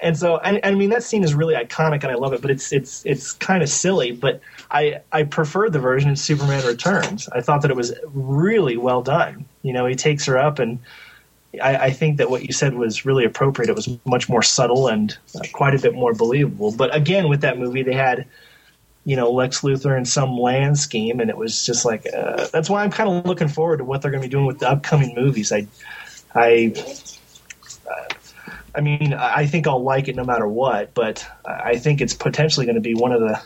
And so, I, I mean, that scene is really iconic, and I love it. But it's it's it's kind of silly. But I I preferred the version in Superman Returns. I thought that it was really well done. You know, he takes her up and I, I, think that what you said was really appropriate. It was much more subtle and quite a bit more believable. But again, with that movie, they had, you know, Lex Luthor in some land scheme, and it was just like uh, that's why I'm kind of looking forward to what they're going to be doing with the upcoming movies. I, I, uh, I mean, I think I'll like it no matter what, but I think it's potentially going to be one of the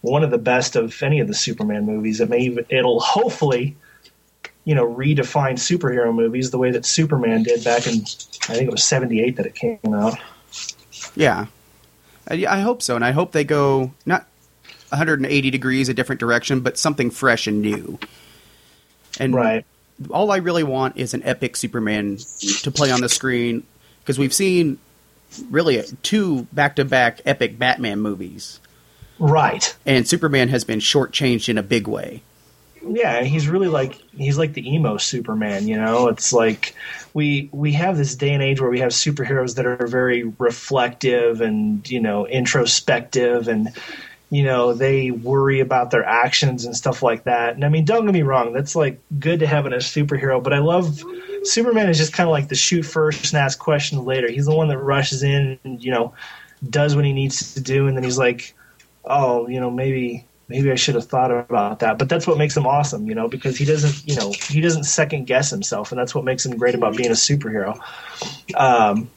one of the best of any of the Superman movies. It may even, it'll hopefully you know, redefine superhero movies the way that Superman did back in, I think it was 78 that it came out. Yeah. Uh, I, I hope so, and I hope they go not 180 degrees a different direction, but something fresh and new. And Right. all I really want is an epic Superman to play on the screen because we've seen really two back-to-back epic Batman movies, Right. and Superman has been shortchanged in a big way. Yeah, he's really like he's like the emo Superman, you know? It's like we we have this day and age where we have superheroes that are very reflective and, you know, introspective and you know, they worry about their actions and stuff like that. And I mean, don't get me wrong, that's like good to have in a superhero, but I love Superman is just kind of like the shoot first and ask questions later. He's the one that rushes in and, you know, does what he needs to do and then he's like, "Oh, you know, maybe maybe I should have thought about that. But that's what makes him awesome, you know, because he doesn't, you know, he doesn't second guess himself, and that's what makes him great about being a superhero. Um,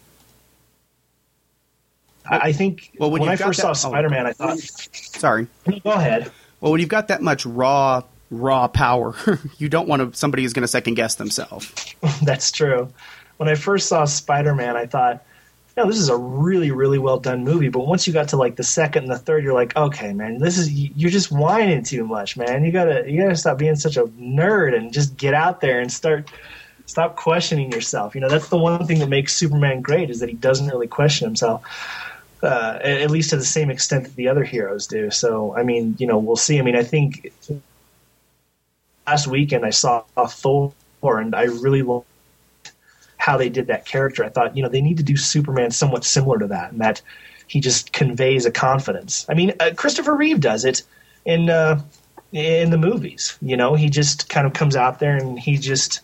I, I think Well, when when, I first saw that- oh. Spider Man, I thought, Sorry. go ahead. Well, when you've got that much raw, raw power, you don't want to somebody who's going to second guess themselves. That's true. When I first saw Spider Man, I thought, no, this is a really, really well done movie. But once you got to like the second and the third, you're like, okay, man, this is you're just whining too much, man. You gotta you gotta stop being such a nerd and just get out there and start stop questioning yourself. You know, that's the one thing that makes Superman great is that he doesn't really question himself. Uh, at least to the same extent that the other heroes do. So, I mean, you know, we'll see. I mean, I think last weekend I saw Thor, and I really loved how they did that character. I thought, you know, they need to do Superman somewhat similar to that, and that he just conveys a confidence. I mean, uh, Christopher Reeve does it in uh, in the movies. You know, he just kind of comes out there and he just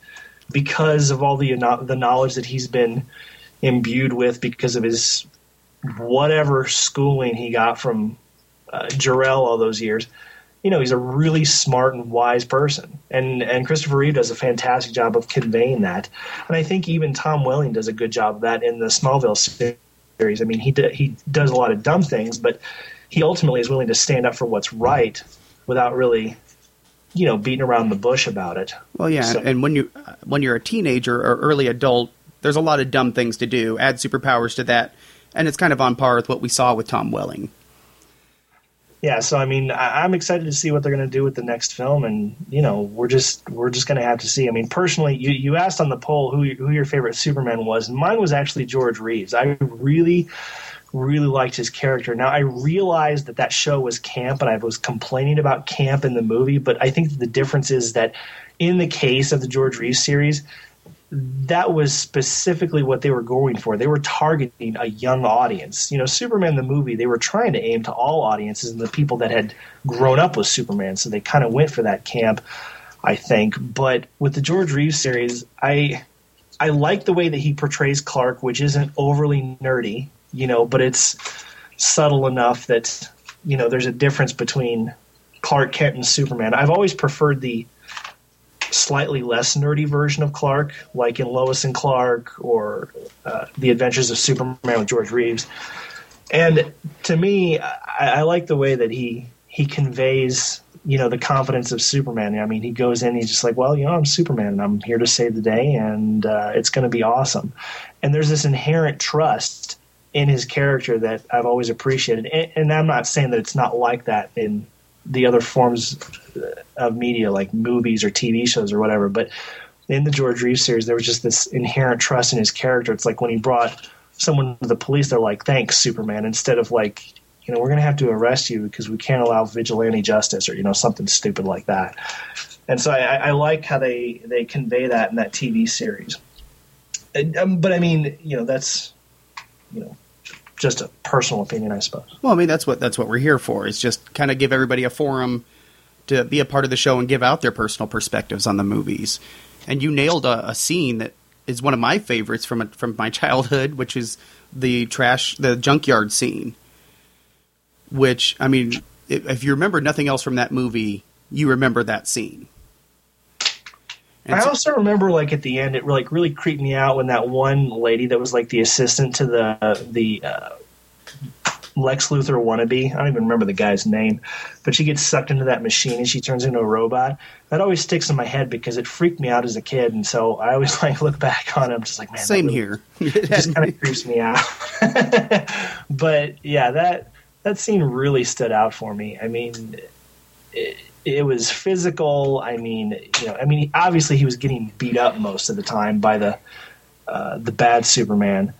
because of all the the knowledge that he's been imbued with because of his whatever schooling he got from uh, Jor-El all those years. You know, he's a really smart and wise person, and and Christopher Reeve does a fantastic job of conveying that. And I think even Tom Welling does a good job of that in the Smallville series. I mean, he d- he does a lot of dumb things, but he ultimately is willing to stand up for what's right without really, you know, beating around the bush about it. Well, yeah, So- and when you when you're a teenager or early adult, there's a lot of dumb things to do. Add superpowers to that, and it's kind of on par with what we saw with Tom Welling. yeah so i mean I, i'm excited to see what they're going to do with the next film. And you know we're just we're just going to have to see. I mean personally you, you asked on the poll who, who your favorite superman was. And mine was actually george reeves. I really really liked his character. Now i realized that that show was camp and i was complaining about camp in the movie but i think the difference is that in the case of the george reeves series that was specifically what they were going for. They were targeting a young audience. You know, Superman the movie, they were trying to aim to all audiences and the people that had grown up with Superman. So they kind of went for that camp, I think. But with the George Reeves series, I I like the way that he portrays Clark, which isn't overly nerdy, you know, but it's subtle enough that you know there's a difference between Clark Kent and Superman. I've always preferred the slightly less nerdy version of Clark, like in Lois and Clark or uh, The Adventures of Superman with George Reeves. And to me, I, I like the way that he he conveys, you know, the confidence of Superman. I mean, he goes in, he's just like, well, you know, I'm Superman, and I'm here to save the day, and uh, it's going to be awesome. And there's this inherent trust in his character that I've always appreciated. And, and I'm not saying that it's not like that in the other forms of media like movies or TV shows or whatever. But in the George Reeves series, there was just this inherent trust in his character. It's like when he brought someone to the police, they're like, "Thanks, Superman," instead of like, you know, we're going to have to arrest you because we can't allow vigilante justice or you know something stupid like that. And so I, I like how they they convey that in that TV series. And, um, but I mean, you know, that's you know just a personal opinion, I suppose. Well, I mean that's what that's what we're here for. Is just kind of give everybody a forum to be a part of the show and give out their personal perspectives on the movies. And you nailed a, a scene that is one of my favorites from a, from my childhood, which is the trash, the junkyard scene. Which I mean, if, you remember nothing else from that movie, you remember that scene. And I so- also remember, like at the end, it like really creeped me out when that one lady that was like the assistant to the the uh, Lex Luthor wannabe. I don't even remember the guy's name, but she gets sucked into that machine and she turns into a robot. That always sticks in my head because it freaked me out as a kid, and so I always like look back on it. I'm just like, man, Same really, here. it just kind of creeps me out. but yeah, that that scene really stood out for me. I mean, it, it was physical. I mean, you know, I mean, obviously he was getting beat up most of the time by the uh, the bad Superman.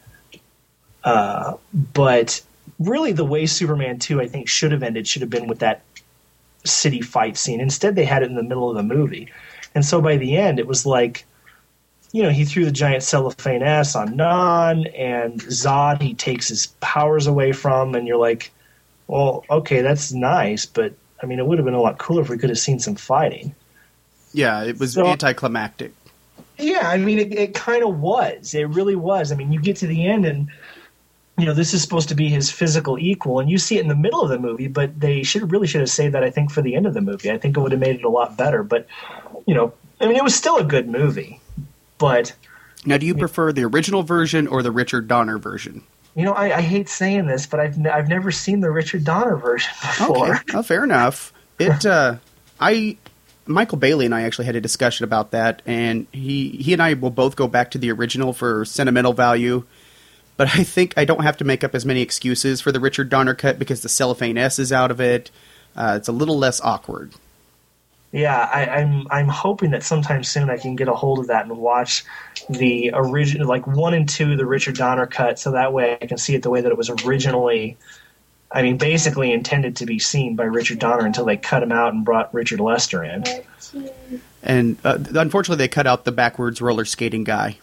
Uh, but really, the way Superman two I think should have ended should have been with that city fight scene. Instead, they had it in the middle of the movie, and so by the end, it was like. You know, he threw the giant cellophane S on Non, and Zod he takes his powers away from, and you're like, well, okay, that's nice, but I mean, it would have been a lot cooler if we could have seen some fighting. Yeah, it was So- anticlimactic. Yeah, I mean, it, it kind of was. It really was. I mean, you get to the end and. You know, this is supposed to be his physical equal, and you see it in the middle of the movie. But they should really should have saved that. I think for the end of the movie, I think it would have made it a lot better. But you know, I mean, it was still a good movie. But Now, do you prefer the original version or the Richard Donner version? you know, I, I hate saying this, but I've ne- I've never seen the Richard Donner version before. Okay, fair enough. It, uh, I, Michael Bailey and I actually had a discussion about that, and he he and I will both go back to the original for sentimental value. But I think I don't have to make up as many excuses for the Richard Donner cut because the cellophane S is out of it. Uh, it's a little less awkward. Yeah, I, I'm I'm hoping that sometime soon I can get a hold of that and watch the original, like one and two, the Richard Donner cut, so that way I can see it the way that it was originally. I mean, basically intended to be seen by Richard Donner until they cut him out and brought Richard Lester in. And uh, unfortunately, they cut out the backwards roller skating guy.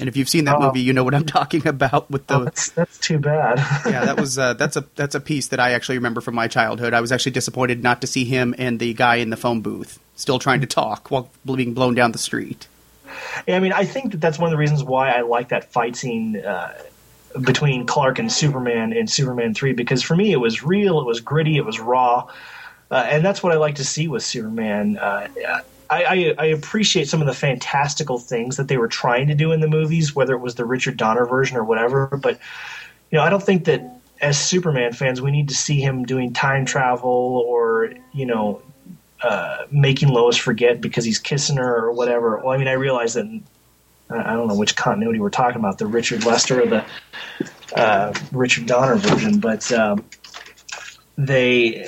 And if you've seen that Oh. movie, you know what I'm talking about with the Oh, that's that's too bad. yeah, that was uh, that's a that's a piece that I actually remember from my childhood. I was actually disappointed not to see him and the guy in the phone booth still trying to talk while being blown down the street. Yeah, I mean, I think that that's one of the reasons why I like that fight scene uh, between Clark and Superman in Superman 3 because for me it was real, it was gritty, it was raw. Uh, and that's what I like to see with Superman. Uh, I, I, I appreciate some of the fantastical things that they were trying to do in the movies, whether it was the Richard Donner version or whatever. But you know, I don't think that as Superman fans we need to see him doing time travel or you know uh, making Lois forget because he's kissing her or whatever. Well, I mean, I realize that I don't know which continuity we're talking about, the Richard Lester or the uh, Richard Donner version, but um, they,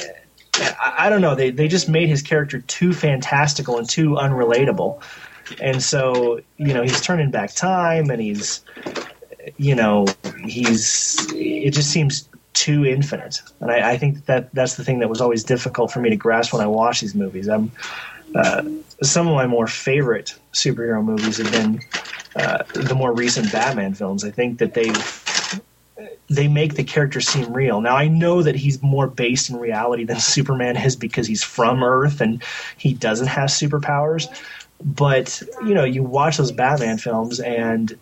I, don't know, they, they just made his character too fantastical and too unrelatable. And so, you know, he's turning back time and he's, you know, he's, it just seems too infinite. And I, I think that that's the thing that was always difficult for me to grasp when I watch these movies. I'm, uh, some of my more favorite superhero movies have been uh, the more recent Batman films. I think that they they make the character seem real. Now I know that he's more based in reality than Superman is because he's from Earth and he doesn't have superpowers. But you know, you watch those Batman films and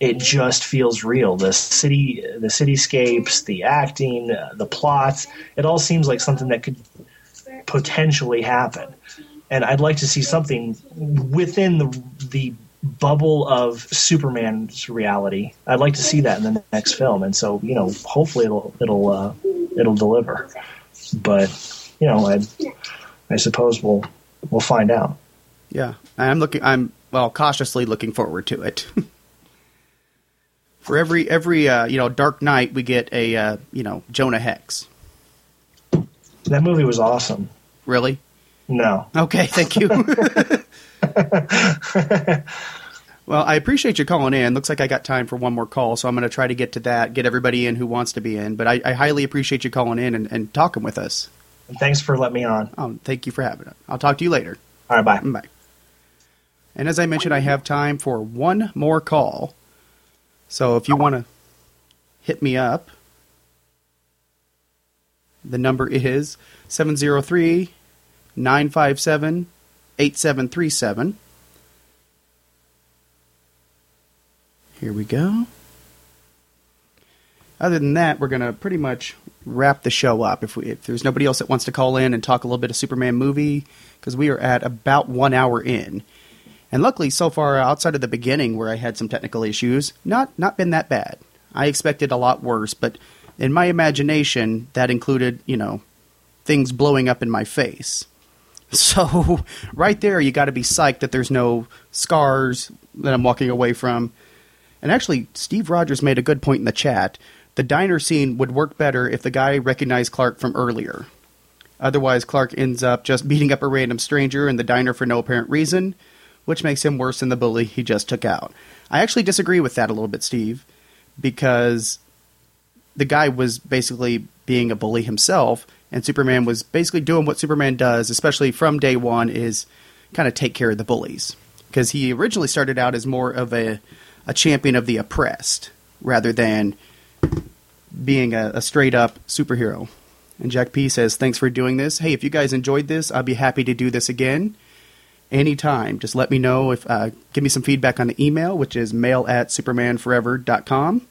it just feels real. The city, the cityscapes, the acting, the plots, it all seems like something that could potentially happen. And I'd like to see something within the the bubble of Superman's reality. I'd like to see that in the next film, and so you know, hopefully it'll it'll uh, it'll deliver. But you know, I I suppose we'll we'll find out. Yeah, I'm looking. I'm well cautiously looking forward to it. For every every uh, you know Dark Knight, we get a uh, you know Jonah Hex. That movie was awesome. Really? No, Okay, thank you. well, I appreciate you calling in. Looks like I got time for one more call, so I'm going to try to get to that, get everybody in who wants to be in. But I, I highly appreciate you calling in and, and talking with us. thanks for letting me on. Um, thank you for having it. I'll talk to you later. All right, bye. Bye. And as I mentioned, I have time for one more call. So if you want to hit me up, the number is 703 957 8737. Here we go. Other than that, we're going to pretty much wrap the show up. If, we, if there's nobody else that wants to call in and talk a little bit of Superman movie, because we are at about one hour in. And luckily, so far, outside of the beginning where I had some technical issues, not not been that bad. I expected a lot worse, but In my imagination, that included, you know, things blowing up in my face. So, right there, you got to be psyched that there's no scars that I'm walking away from. And actually, Steve Rogers made a good point in the chat. The diner scene would work better if the guy recognized Clark from earlier. Otherwise, Clark ends up just beating up a random stranger in the diner for no apparent reason, which makes him worse than the bully he just took out. I actually disagree with that a little bit, Steve, because the guy was basically being a bully himself, and Superman was basically doing what Superman does, especially from day one, is kind of take care of the bullies. Because he originally started out as more of a, a champion of the oppressed rather than being a, a straight up superhero. And Jack P says, Thanks for doing this. Hey, if you guys enjoyed this, I'd be happy to do this again anytime. Just let me know if uh, give me some feedback on the email, which is mail at supermanforever.com.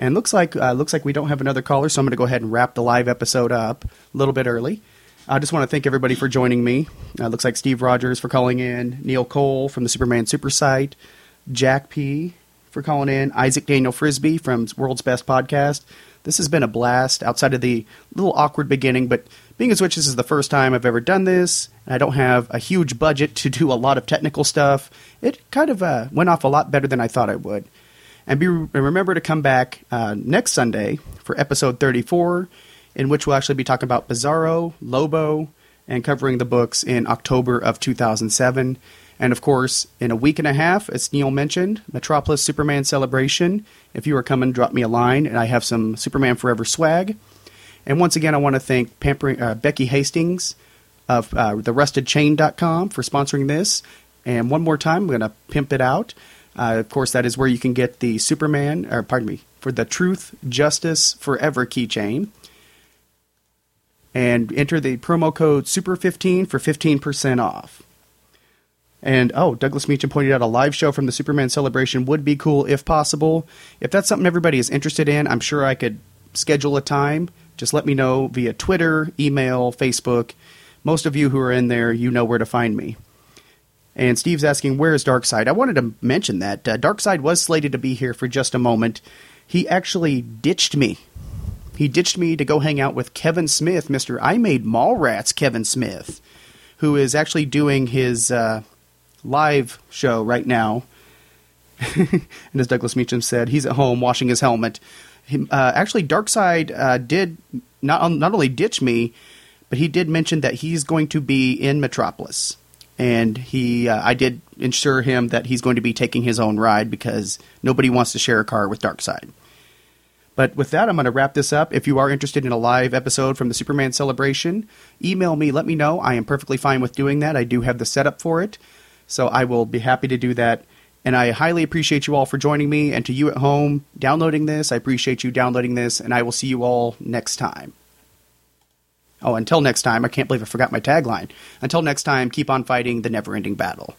And looks like uh, looks like we don't have another caller, so I'm going to go ahead and wrap the live episode up a little bit early. I just want to thank everybody for joining me. Uh, looks like Steve Rogers for calling in, Neil Cole from the Superman Super Site, Jack P for calling in, Isaac Daniel Frisby from World's Best Podcast. This has been a blast outside of the little awkward beginning, but being as which this is the first time I've ever done this, and I don't have a huge budget to do a lot of technical stuff, it kind of uh, went off a lot better than I thought it would. And be remember to come back uh, next Sunday for episode 34, in which we'll actually be talking about Bizarro, Lobo, and covering the books in October of 2007. And of course, in a week and a half, as Neil mentioned, Metropolis Superman Celebration. If you are coming, drop me a line, and I have some Superman Forever swag. And once again, I want to thank Pampering, uh, Becky Hastings of uh, therustedchain.com for sponsoring this. And one more time, I'm going to pimp it out. Uh, of course, that is where you can get the Superman, or pardon me, for the Truth, Justice, Forever keychain. And enter the promo code SUPER15 for 15% off. And oh, Douglas Meacham pointed out a live show from the Superman celebration would be cool if possible. If that's something everybody is interested in, I'm sure I could schedule a time just let me know via Twitter, email, Facebook. Most of you who are in there, you know where to find me. And Steve's asking, where is Darkseid? I wanted to mention that. Uh, Darkseid was slated to be here for just a moment. He actually ditched me. He ditched me to go hang out with Kevin Smith, Mr. I Made Mallrats Kevin Smith, who is actually doing his uh, live show right now. and as Douglas Meacham said, he's at home washing his helmet uh, actually, Darkseid uh, did not not only ditch me, but he did mention that he's going to be in Metropolis, and he uh, I did ensure him that he's going to be taking his own ride because nobody wants to share a car with Darkseid. But with that, I'm going to wrap this up. If you are interested in a live episode from the Superman celebration, email me. Let me know. I am perfectly fine with doing that. I do have the setup for it, so I will be happy to do that. And I highly appreciate you all for joining me. And to you at home, downloading this, I appreciate you downloading this. And I will see you all next time. Oh, until next time, I can't believe I forgot my tagline. Until next time, keep on fighting the never ending battle.